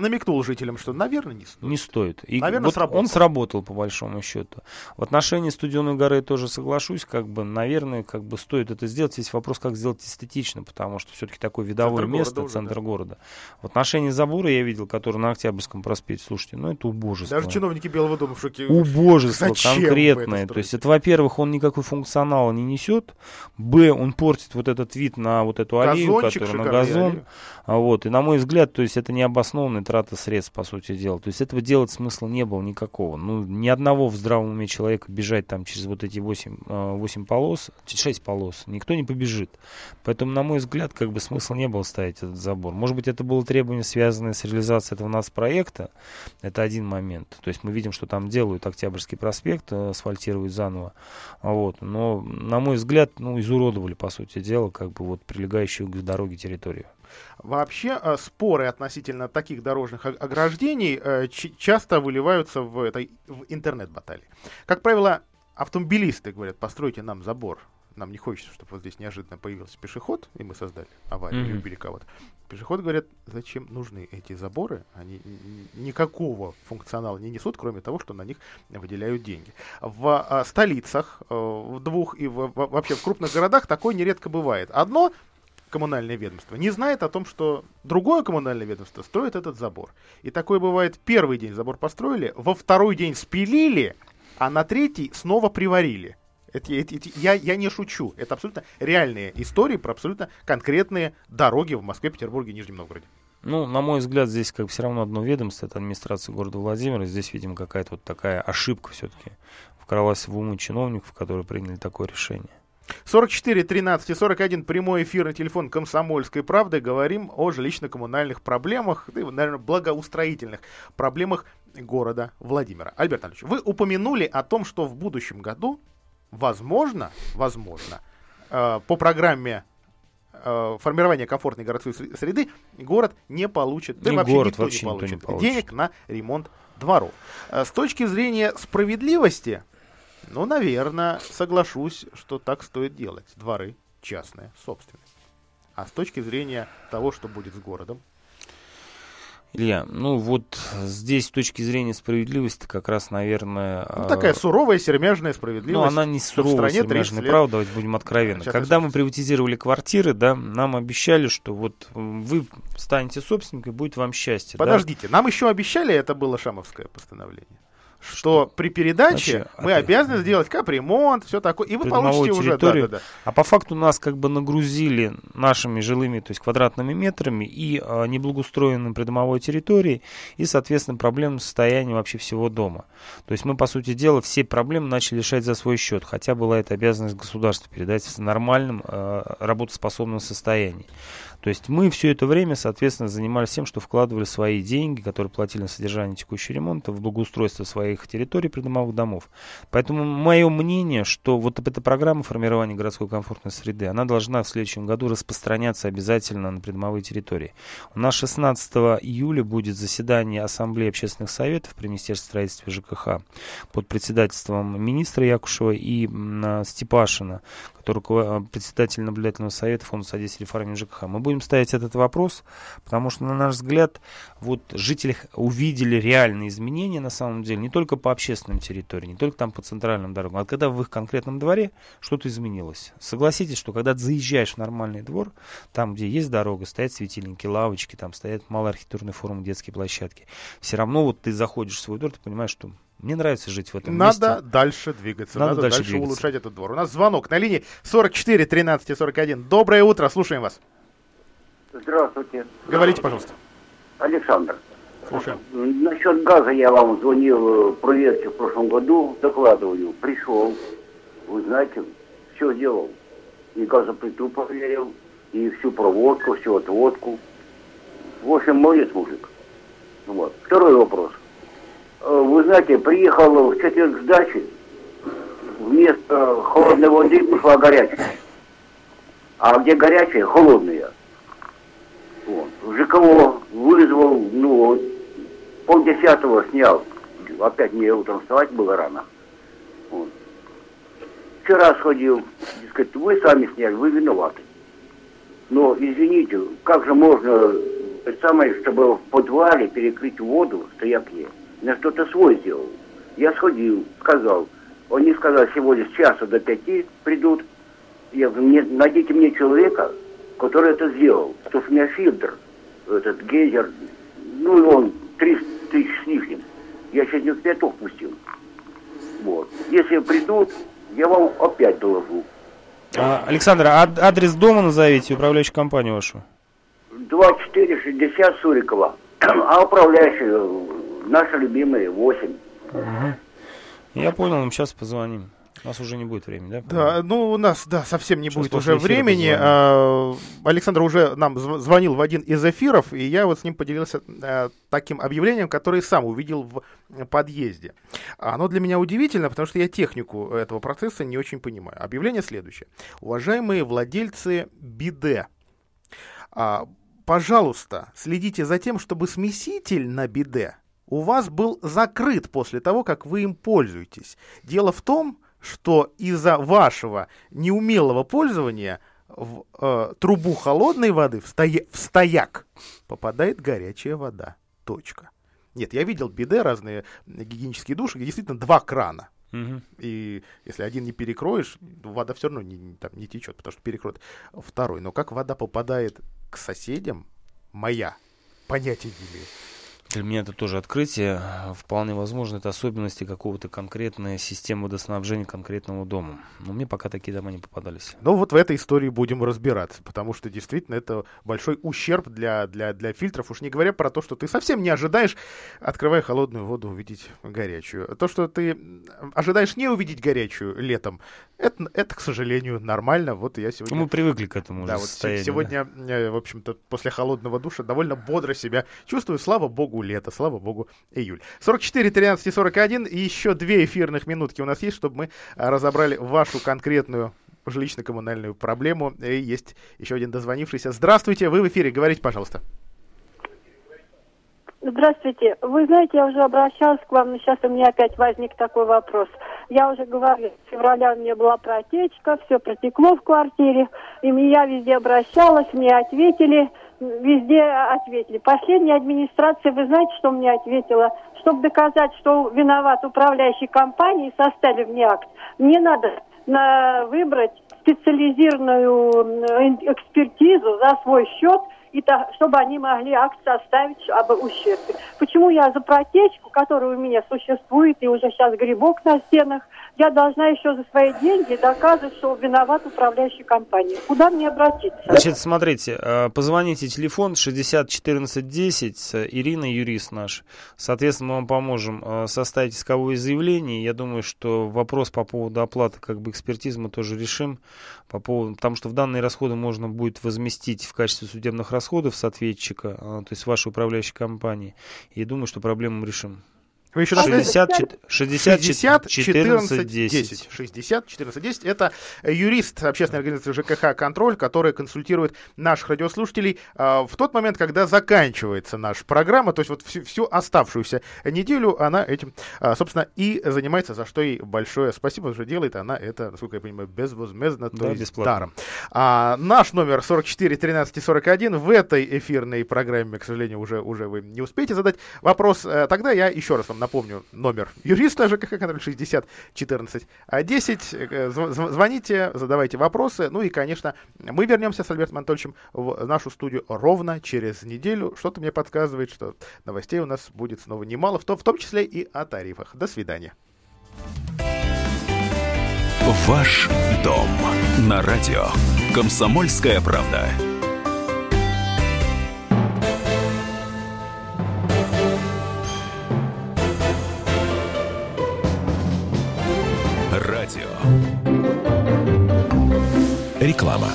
намекнул жителям, что, наверное, не стоит. Не стоит. И Наверное, вот сработал. он сработал, по большому счету. В отношении Студенной горы тоже соглашусь, как бы, наверное, как бы стоит это сделать. Есть вопрос, как сделать эстетично, потому что все-таки такое видовое Центр место, города уже, центр да. города. В отношении забора я видел, который на Октябрьском проспекте, слушайте, ну это убожество. Даже чиновники Белого дома в шоке. Убожество Зачем конкретное. То есть это, во-первых, он никакой функционала не несет. Б, он портит вот этот вид на вот эту аллею, Газончик, которая на газон. аллея. А вот, и на мой взгляд, то есть это необоснованная трата средств, по сути дела. То есть этого делать смысла не было никакого. Ну, ни одного в здравом уме человека бежать там через вот эти 8, 8 полос, 6 полос, никто не побежит. Поэтому, на мой взгляд, как бы смысла не было ставить этот забор. Может быть, это было требование, связанное с реализацией этого нас проекта. Это один момент. То есть мы видим, что там делают Октябрьский проспект, э, асфальтируют заново. Вот. Но, на мой взгляд, ну, изуродовали, по сути дела, как бы вот прилегающую к дороге территорию. Вообще э, споры относительно таких дорожных ограждений э, часто выливаются в, этой, в интернет-баталии. Как правило, автомобилисты говорят, постройте нам забор. Нам не хочется, чтобы вот здесь неожиданно появился пешеход, и мы создали аварию или Мгм. убили кого-то. Пешеход говорят, зачем нужны эти заборы? Они никакого функционала не несут, кроме того, что на них выделяют деньги. В а, столицах, э, в двух и в- в- вообще в крупных городах такое нередко бывает. Одно коммунальное ведомство не знает о том, что другое коммунальное ведомство строит этот забор. И такое бывает, первый день забор построили, во второй день спилили, а на третий снова приварили. Эти- эти- эти- я, я не шучу. Это абсолютно реальные истории про абсолютно конкретные дороги в Москве, Петербурге и Нижнем Новгороде. Ну, на мой взгляд, здесь как бы все равно одно ведомство, это администрация города Владимира. Здесь, видимо, какая-то вот такая ошибка все-таки вкралась в умы чиновников, которые приняли такое решение. 44 13 и 41 прямой эфир и телефон Комсомольской правды. Говорим о жилищно-коммунальных проблемах, да наверное, благоустроительных проблемах города Владимира. Альберт Анатольевич, вы упомянули о том, что в будущем году, возможно, возможно, э, по программе э, формирования комфортной городской сре- среды город не получит, да Не вообще город, никто вообще не никто не получит получит. денег на ремонт дворов. Э, С точки зрения справедливости, ну, наверное, соглашусь, что так стоит делать. Дворы частная собственность. А с точки зрения того, что будет с городом, Илья, ну вот здесь с точки зрения справедливости как раз, наверное... ну, а, такая суровая, сермяжная справедливость. Ну, она не суровая, стране 30 сермяжная правда, давайте будем откровенны. частной Когда мы приватизировали квартиры, да, нам обещали, что вот вы станете собственником, и будет вам счастье. да. Подождите, нам еще обещали, это было шамовское постановление, что, при передаче Вообще, мы это- обязаны сделать капремонт, все такое, и вы получите уже... Да, да, да. А по факту нас как бы нагрузили нашими жилыми, то есть квадратными метрами и а, неблагоустроенной придомовой территорией и, соответственно, проблемным состоянием вообще всего дома. То есть мы, по сути дела, все проблемы начали решать за свой счет, хотя была эта обязанность государства передать в нормальном а, работоспособном состоянии. То есть мы все это время, соответственно, занимались тем, что вкладывали свои деньги, которые платили на содержание текущего ремонта, в благоустройство своих территорий придомовых домов. Поэтому мое мнение, что вот эта программа формирования городской комфортной среды, она должна в следующем году распространяться обязательно на придомовые территории. У нас 16 июля будет заседание Ассамблеи общественных советов при Министерстве строительства ЖКХ под председательством министра Якушева и Степашина, который руковод- председатель наблюдательного совета Фонда содействия реформе ЖКХ. Мы будем ставить этот вопрос, потому что, на наш взгляд, вот жители увидели реальные изменения на самом деле, не только по общественным территориям, не только там по центральным дорогам, а когда в их конкретном дворе что-то изменилось. Согласитесь, что когда ты заезжаешь в нормальный двор, там, где есть дорога, стоят светильники, лавочки, там стоят малые архитектурные формы, детские площадки. Все равно вот ты заходишь в свой двор, ты понимаешь, что мне нравится жить в этом Надо месте. дальше двигаться, надо, надо дальше, дальше, двигаться. улучшать этот двор. У нас звонок на линии 44 13 41. Доброе утро, слушаем вас. Здравствуйте. Говорите, пожалуйста. Александр. Слушаем. Насчет газа я вам звонил э, проверке в прошлом году, докладываю. Пришел, вы знаете, все делал. И газоплиту проверил, и всю проводку, всю отводку. В общем, молодец мужик. Вот. Второй вопрос. Э, Вы знаете, приехал в четверг с дачи, вместо холодной воды пошла горячая. А где горячая, холодная. Вот. ЖКО вызвал, ну, полдесятого снял. Опять мне утром вставать было рано. Вот. Вчера сходил, дескать, вы сами сняли, вы виноваты. Но, извините, как же можно, самое, чтобы в подвале перекрыть воду, стояк есть. На что-то свой сделал. Я сходил, сказал. Они сказали, сегодня с часа до пяти придут. Я говорю, мне, найдите мне человека, который это сделал. Потому что у меня фильтр, этот гейзер, ну, он 30 тысяч с лишним. Я сегодня в пяток пустил. Вот. Если придут, я вам опять доложу. А, Александр, а ад- адрес дома назовите, управляющую компанию вашу. 2460 Сурикова. А управляющий, э, наши любимые, 8. Я понял, мы сейчас позвоним. У нас уже не будет времени, да? Да, ну у нас, да, совсем не Сейчас будет уже времени. позвоним. А, Александр уже нам зв- звонил в один из эфиров, и я вот с ним поделился а, таким объявлением, которое сам увидел в подъезде. Оно для меня удивительно, потому что я технику этого процесса не очень понимаю. Объявление следующее. Уважаемые владельцы биде, а, пожалуйста, следите за тем, чтобы смеситель на биде у вас был закрыт после того, как вы им пользуетесь. Дело в том, что из-за вашего неумелого пользования в э, трубу холодной воды, в, стоя- в стояк, попадает горячая вода. Точка. Нет, я видел биде, разные гигиенические души, где действительно два крана. Мгм. И если один не перекроешь, вода все равно не, не- там, не течет, потому что перекроет второй. Но как вода попадает к соседям, моя, понятия не имею. Для меня это тоже открытие. Вполне возможно, это особенности какого-то конкретной системы водоснабжения конкретного дома. Но мне пока такие дома не попадались. Но вот в этой истории будем разбираться, потому что действительно это большой ущерб для, для, для фильтров, уж не говоря про то, что ты совсем не ожидаешь, открывая холодную воду, увидеть горячую. То, что ты ожидаешь не увидеть горячую летом, это, это к сожалению, нормально. Вот я сегодня... Мы привыкли к этому Да, уже вот сегодня, э, в общем-то, после холодного душа довольно бодро себя чувствую. Слава богу, лето, слава богу, июль. 44, 13 и 41. И еще две эфирных минутки у нас есть, чтобы мы а, разобрали вашу конкретную жилищно-коммунальную проблему. И есть еще один дозвонившийся. Здравствуйте, вы в эфире, говорите, пожалуйста. Здравствуйте. Вы знаете, я уже обращалась к вам, но сейчас у меня опять возник такой вопрос. Я уже говорила, с февраля у меня была протечка, все протекло в квартире, и я везде обращалась, мне ответили, везде ответили. Последняя администрация, вы знаете, что мне ответила? Чтобы доказать, что виноват управляющей компании, составили мне акт, мне надо на, выбрать специализированную м, экспертизу за свой счет, и та- чтобы они могли акт составить об ущербе. Почему я за протечку, которая у меня существует, и уже сейчас грибок на стенах, я должна еще за свои деньги доказывать, что виноват управляющая компания. Куда мне обратиться? Значит, смотрите, э, позвоните, телефон 60 14 10, э, Ирина, юрист наш. Соответственно, мы вам поможем э, составить исковое заявление. Я думаю, что вопрос по поводу оплаты как бы экспертизы мы тоже решим. По поводу, потому что в данные расходы можно будет возместить в качестве судебных расходов с ответчика, э, то есть вашей управляющей компании. И думаю, что проблему решим. Вы еще на связи? 60, 60, 60 14 10. 10. 60 14 10. Это юрист общественной организации ЖКХ «Контроль», который консультирует наших радиослушателей а, в тот момент, когда заканчивается наша программа, то есть вот всю, всю оставшуюся неделю она этим, а, собственно, и занимается, за что ей большое спасибо, потому что делает она это, насколько я понимаю, безвозмездно, то Да, есть бесплатно. даром. А, наш номер 44 13 и 41 в этой эфирной программе, к сожалению, уже, уже вы не успеете задать вопрос. Э, Тогда я еще раз вам напомню, номер юриста ЖКХ контроль 60 14 10. Звоните, задавайте вопросы. Ну и, конечно, мы вернемся с Альбертом Анатольевичем в нашу студию ровно через неделю. Что-то мне подсказывает, что новостей у нас будет снова немало, в том, в том числе и о тарифах. До свидания. Ваш дом на радио. Комсомольская правда. Реклама.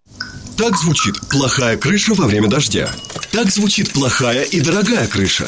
Так звучит плохая крыша во время дождя. Так звучит плохая и дорогая крыша.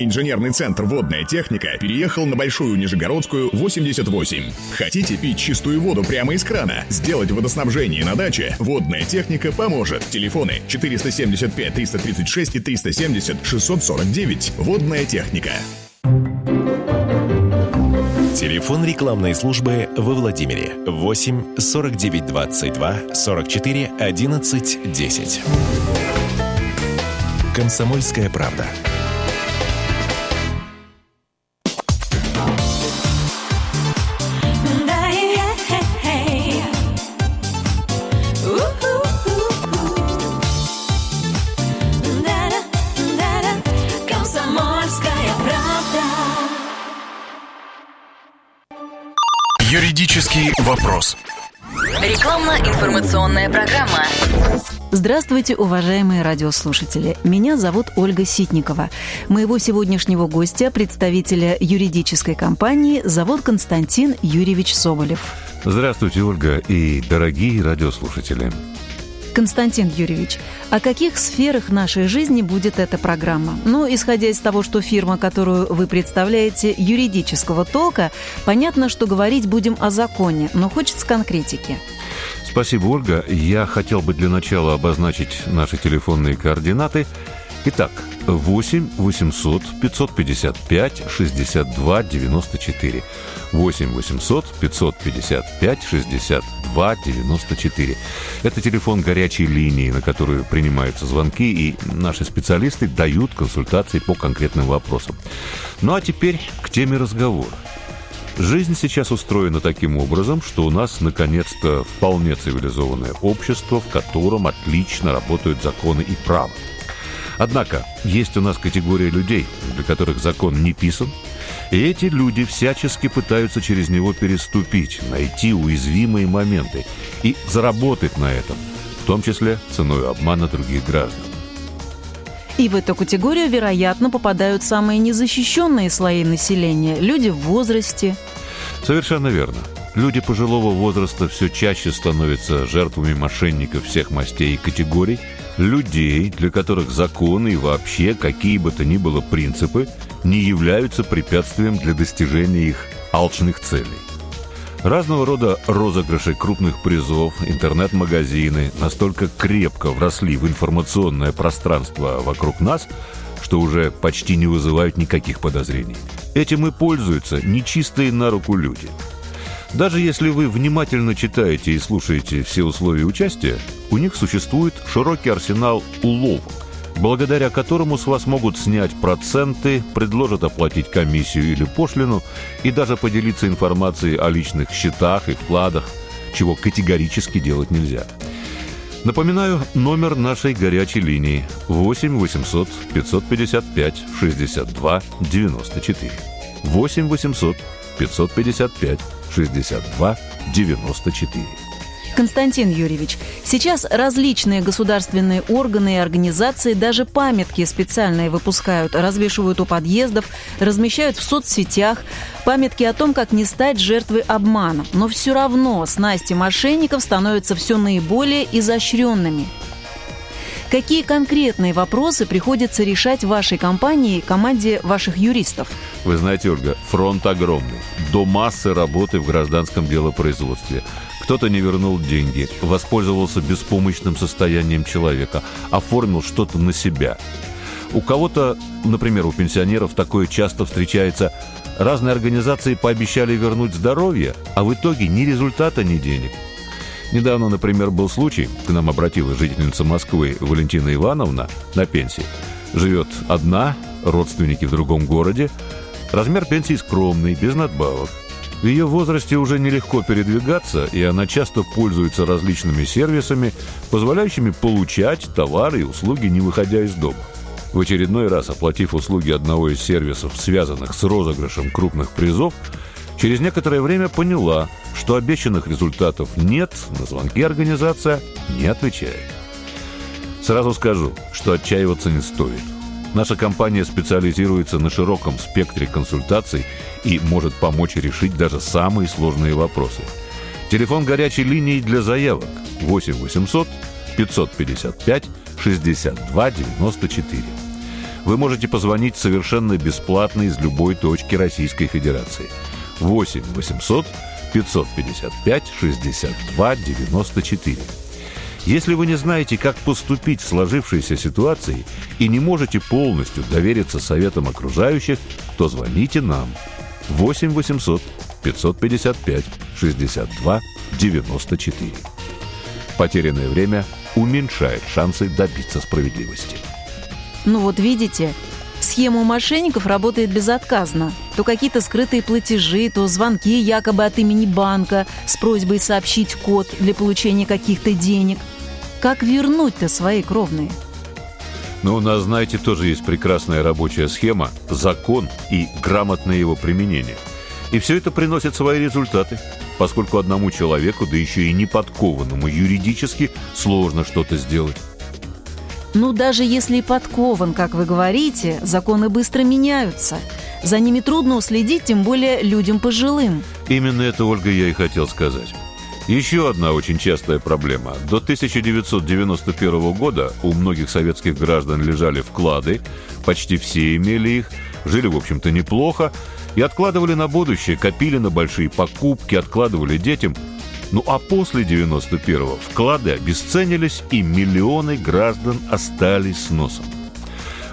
Инженерный центр «Водная техника» переехал на Большую Нижегородскую, 88. Хотите пить чистую воду прямо из крана? Сделать водоснабжение на даче? «Водная техника» поможет. Телефоны 475 336 и 370 649. «Водная техника». Телефон рекламной службы во Владимире 8 49 22 44 11 10. Комсомольская правда. Вопрос. Рекламно-информационная программа. Здравствуйте, уважаемые радиослушатели. Меня зовут Ольга Ситникова. Моего сегодняшнего гостя, представителя юридической компании, зовут Константин Юрьевич Соболев. Здравствуйте, Ольга и дорогие радиослушатели. Константин Юрьевич, о каких сферах нашей жизни будет эта программа? Ну, исходя из того, что фирма, которую вы представляете, юридического толка, понятно, что говорить будем о законе, но хочется конкретики. Спасибо, Ольга. Я хотел бы для начала обозначить наши телефонные координаты. Итак, 8 800 555 62 94. 8 800 555 62 94. Это телефон горячей линии, на которую принимаются звонки, и наши специалисты дают консультации по конкретным вопросам. Ну а теперь к теме разговора. Жизнь сейчас устроена таким образом, что у нас наконец-то вполне цивилизованное общество, в котором отлично работают законы и право. Однако есть у нас категория людей, для которых закон не писан, и эти люди всячески пытаются через него переступить, найти уязвимые моменты и заработать на этом, в том числе ценой обмана других граждан. И в эту категорию, вероятно, попадают самые незащищенные слои населения – люди в возрасте. Совершенно верно. Люди пожилого возраста все чаще становятся жертвами мошенников всех мастей и категорий, людей, для которых законы и вообще какие бы то ни было принципы не являются препятствием для достижения их алчных целей. Разного рода розыгрыши крупных призов, интернет-магазины настолько крепко вросли в информационное пространство вокруг нас, что уже почти не вызывают никаких подозрений. Этим и пользуются нечистые на руку люди – даже если вы внимательно читаете и слушаете все условия участия, у них существует широкий арсенал уловок, благодаря которому с вас могут снять проценты, предложат оплатить комиссию или пошлину и даже поделиться информацией о личных счетах и вкладах, чего категорически делать нельзя. Напоминаю, номер нашей горячей линии 8 800 555 62 94. 8 800 555 62 94. Константин Юрьевич, сейчас различные государственные органы и организации даже памятки специальные выпускают, развешивают у подъездов, размещают в соцсетях. Памятки о том, как не стать жертвой обмана. Но все равно снасти мошенников становятся все наиболее изощренными. Какие конкретные вопросы приходится решать вашей компании команде ваших юристов? Вы знаете, Ольга, фронт огромный. До массы работы в гражданском делопроизводстве. Кто-то не вернул деньги, воспользовался беспомощным состоянием человека, оформил что-то на себя. У кого-то, например, у пенсионеров такое часто встречается, разные организации пообещали вернуть здоровье, а в итоге ни результата, ни денег. Недавно, например, был случай, к нам обратилась жительница Москвы Валентина Ивановна на пенсии. Живет одна, родственники в другом городе, размер пенсии скромный, без надбавок. В ее возрасте уже нелегко передвигаться, и она часто пользуется различными сервисами, позволяющими получать товары и услуги, не выходя из дома. В очередной раз, оплатив услуги одного из сервисов, связанных с розыгрышем крупных призов, через некоторое время поняла, что обещанных результатов нет, на звонки организация не отвечает. Сразу скажу, что отчаиваться не стоит – Наша компания специализируется на широком спектре консультаций и может помочь решить даже самые сложные вопросы. Телефон горячей линии для заявок 8 800 555 62 94. Вы можете позвонить совершенно бесплатно из любой точки Российской Федерации. 8 800 555 62 94. Если вы не знаете, как поступить в сложившейся ситуации и не можете полностью довериться советам окружающих, то звоните нам. 8 800 555 62 94. Потерянное время уменьшает шансы добиться справедливости. Ну вот видите, схема у мошенников работает безотказно. То какие-то скрытые платежи, то звонки якобы от имени банка с просьбой сообщить код для получения каких-то денег – как вернуть-то свои кровные? Но у нас, знаете, тоже есть прекрасная рабочая схема, закон и грамотное его применение. И все это приносит свои результаты, поскольку одному человеку, да еще и неподкованному юридически, сложно что-то сделать. Ну, даже если подкован, как вы говорите, законы быстро меняются. За ними трудно уследить, тем более людям пожилым. Именно это, Ольга, я и хотел сказать. Еще одна очень частая проблема. До 1991 года у многих советских граждан лежали вклады, почти все имели их, жили, в общем-то, неплохо, и откладывали на будущее, копили на большие покупки, откладывали детям. Ну а после 91-го вклады обесценились, и миллионы граждан остались с носом.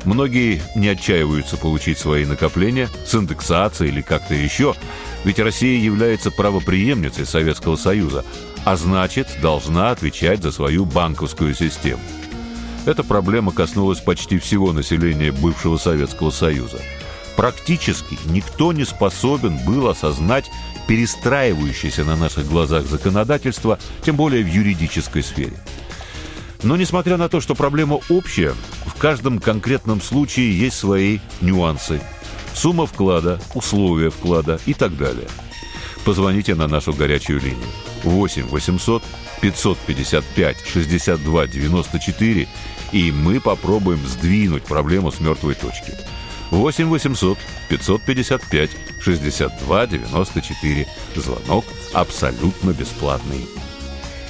Многие не отчаиваются получить свои накопления с индексацией или как-то еще, ведь Россия является правоприемницей Советского Союза, а значит, должна отвечать за свою банковскую систему. Эта проблема коснулась почти всего населения бывшего Советского Союза. Практически никто не способен был осознать перестраивающееся на наших глазах законодательство, тем более в юридической сфере. Но несмотря на то, что проблема общая, в каждом конкретном случае есть свои нюансы – сумма вклада, условия вклада и так далее. Позвоните на нашу горячую линию 8 800 555 62 94 и мы попробуем сдвинуть проблему с мертвой точки. 8 800 555 62 94. Звонок абсолютно бесплатный.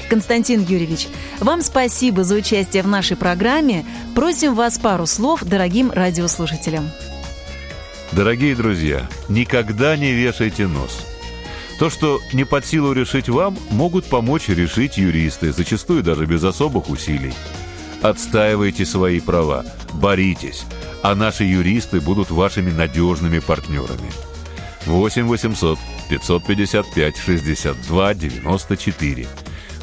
Константин Юрьевич, вам спасибо за участие в нашей программе. Просим вас пару слов дорогим радиослушателям. Дорогие друзья, никогда не вешайте нос. То, что не под силу решить вам, могут помочь решить юристы, зачастую даже без особых усилий. Отстаивайте свои права, боритесь, а наши юристы будут вашими надежными партнерами. 8 800 555 62 94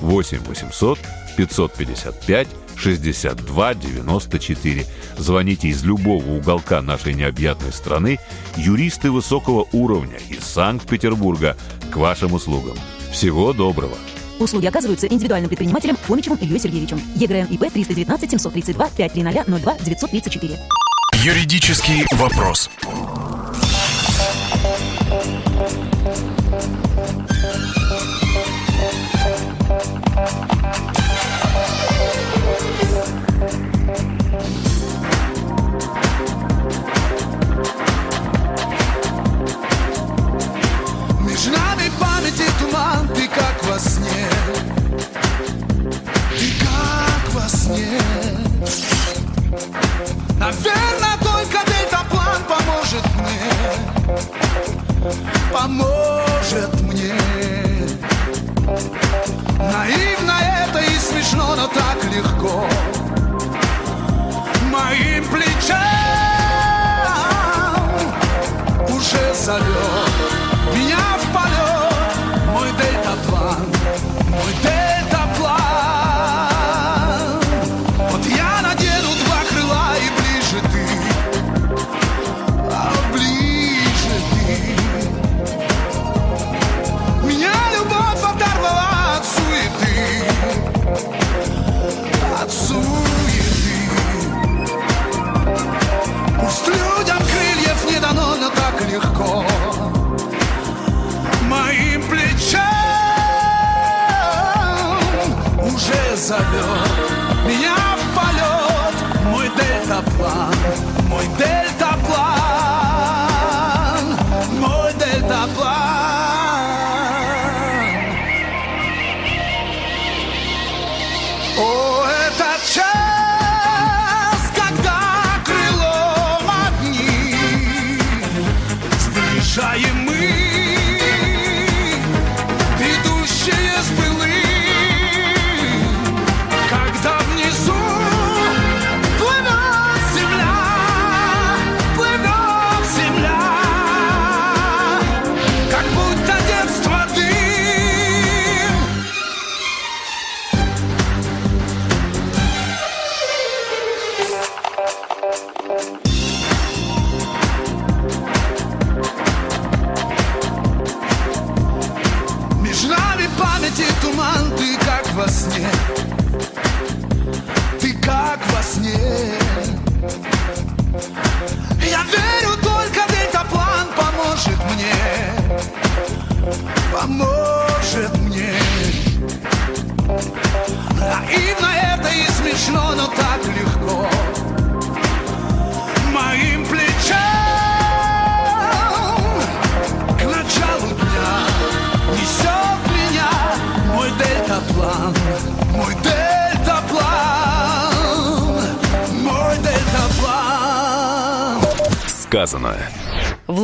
8 800 555 62 94. Звоните из любого уголка нашей необъятной страны. Юристы высокого уровня из Санкт-Петербурга к вашим услугам. Всего доброго! Услуги оказываются индивидуальным предпринимателем Фомичевым Ильей Сергеевичем. ЕГРН ИП 319 732 530 02 934. Юридический вопрос. Между нами памяти туман, ты как во сне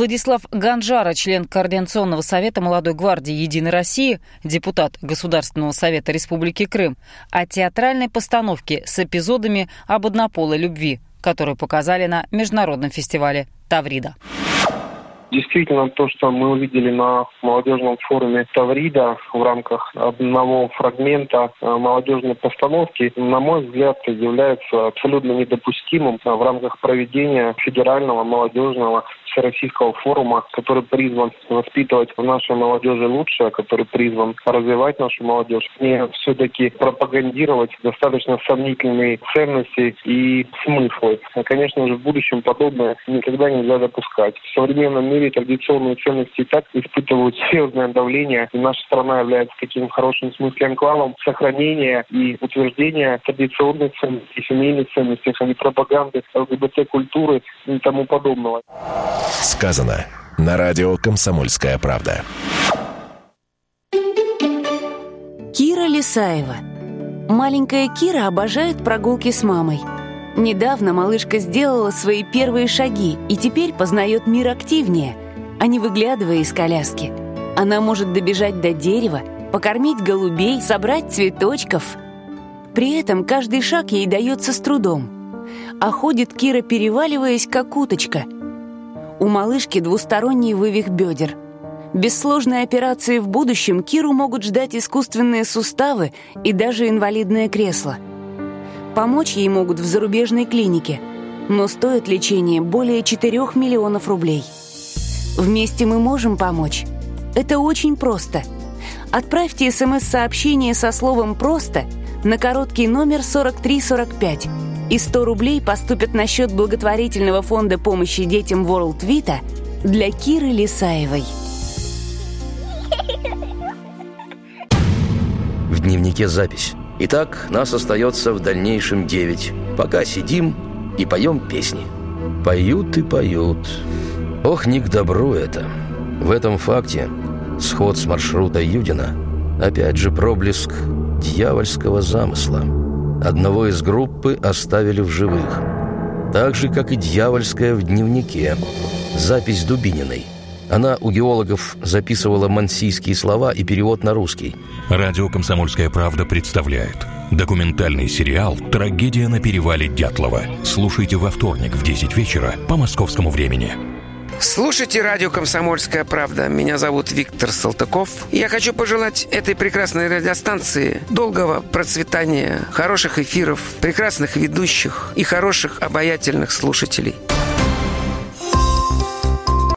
Владислав Ганжара, член Координационного совета молодой гвардии «Единой России», депутат Государственного совета Республики Крым, о театральной постановке с эпизодами об однополой любви, которую показали на международном фестивале «Таврида». Действительно, то, что мы увидели на молодежном форуме Таврида в рамках одного фрагмента э, молодежной постановки, на мой взгляд, является абсолютно недопустимым э, в рамках проведения федерального молодежного всероссийского форума, который призван воспитывать в нашей молодежи лучшее, который призван развивать нашу молодежь, не все-таки пропагандировать достаточно сомнительные ценности и смыслы. А, Конечно же, в будущем подобное никогда нельзя допускать. В современном мире традиционные ценности и так испытывают серьезное давление, и наша страна является таким в хорошем смысле анклавом сохранения и утверждения традиционных ценностей, семейных ценностей, а не пропаганды ЛГБТ-культуры и тому подобного. Сказано на радио «Комсомольская правда». Кира Лисаева. Маленькая Кира обожает прогулки с мамой. Недавно малышка сделала свои первые шаги и теперь познает мир активнее, а не выглядывая из коляски. Она может добежать до дерева, покормить голубей, собрать цветочков. При этом каждый шаг ей дается с трудом. А ходит Кира, переваливаясь, как уточка. У малышки двусторонний вывих бедер. Без сложной операции в будущем Киру могут ждать искусственные суставы и даже инвалидное кресло. Помочь ей могут в зарубежной клинике, но стоит лечение более 4 миллионов рублей. Вместе мы можем помочь. Это очень просто. Отправьте смс-сообщение со словом «просто» на короткий номер 4345 и 100 рублей поступят на счет благотворительного фонда помощи детям World Vita для Киры Лисаевой. В дневнике запись. Итак, нас остается в дальнейшем девять. Пока сидим и поем песни. Поют и поют. Ох, не к добру это. В этом факте сход с маршрута Юдина опять же проблеск дьявольского замысла. Одного из группы оставили в живых. Так же, как и дьявольская в дневнике. Запись Дубининой – она у геологов записывала мансийские слова и перевод на русский. Радио «Комсомольская правда» представляет документальный сериал «Трагедия на перевале Дятлова». Слушайте во вторник в 10 вечера по московскому времени. Слушайте радио «Комсомольская правда». Меня зовут Виктор Салтыков. Я хочу пожелать этой прекрасной радиостанции долгого процветания, хороших эфиров, прекрасных ведущих и хороших обаятельных слушателей.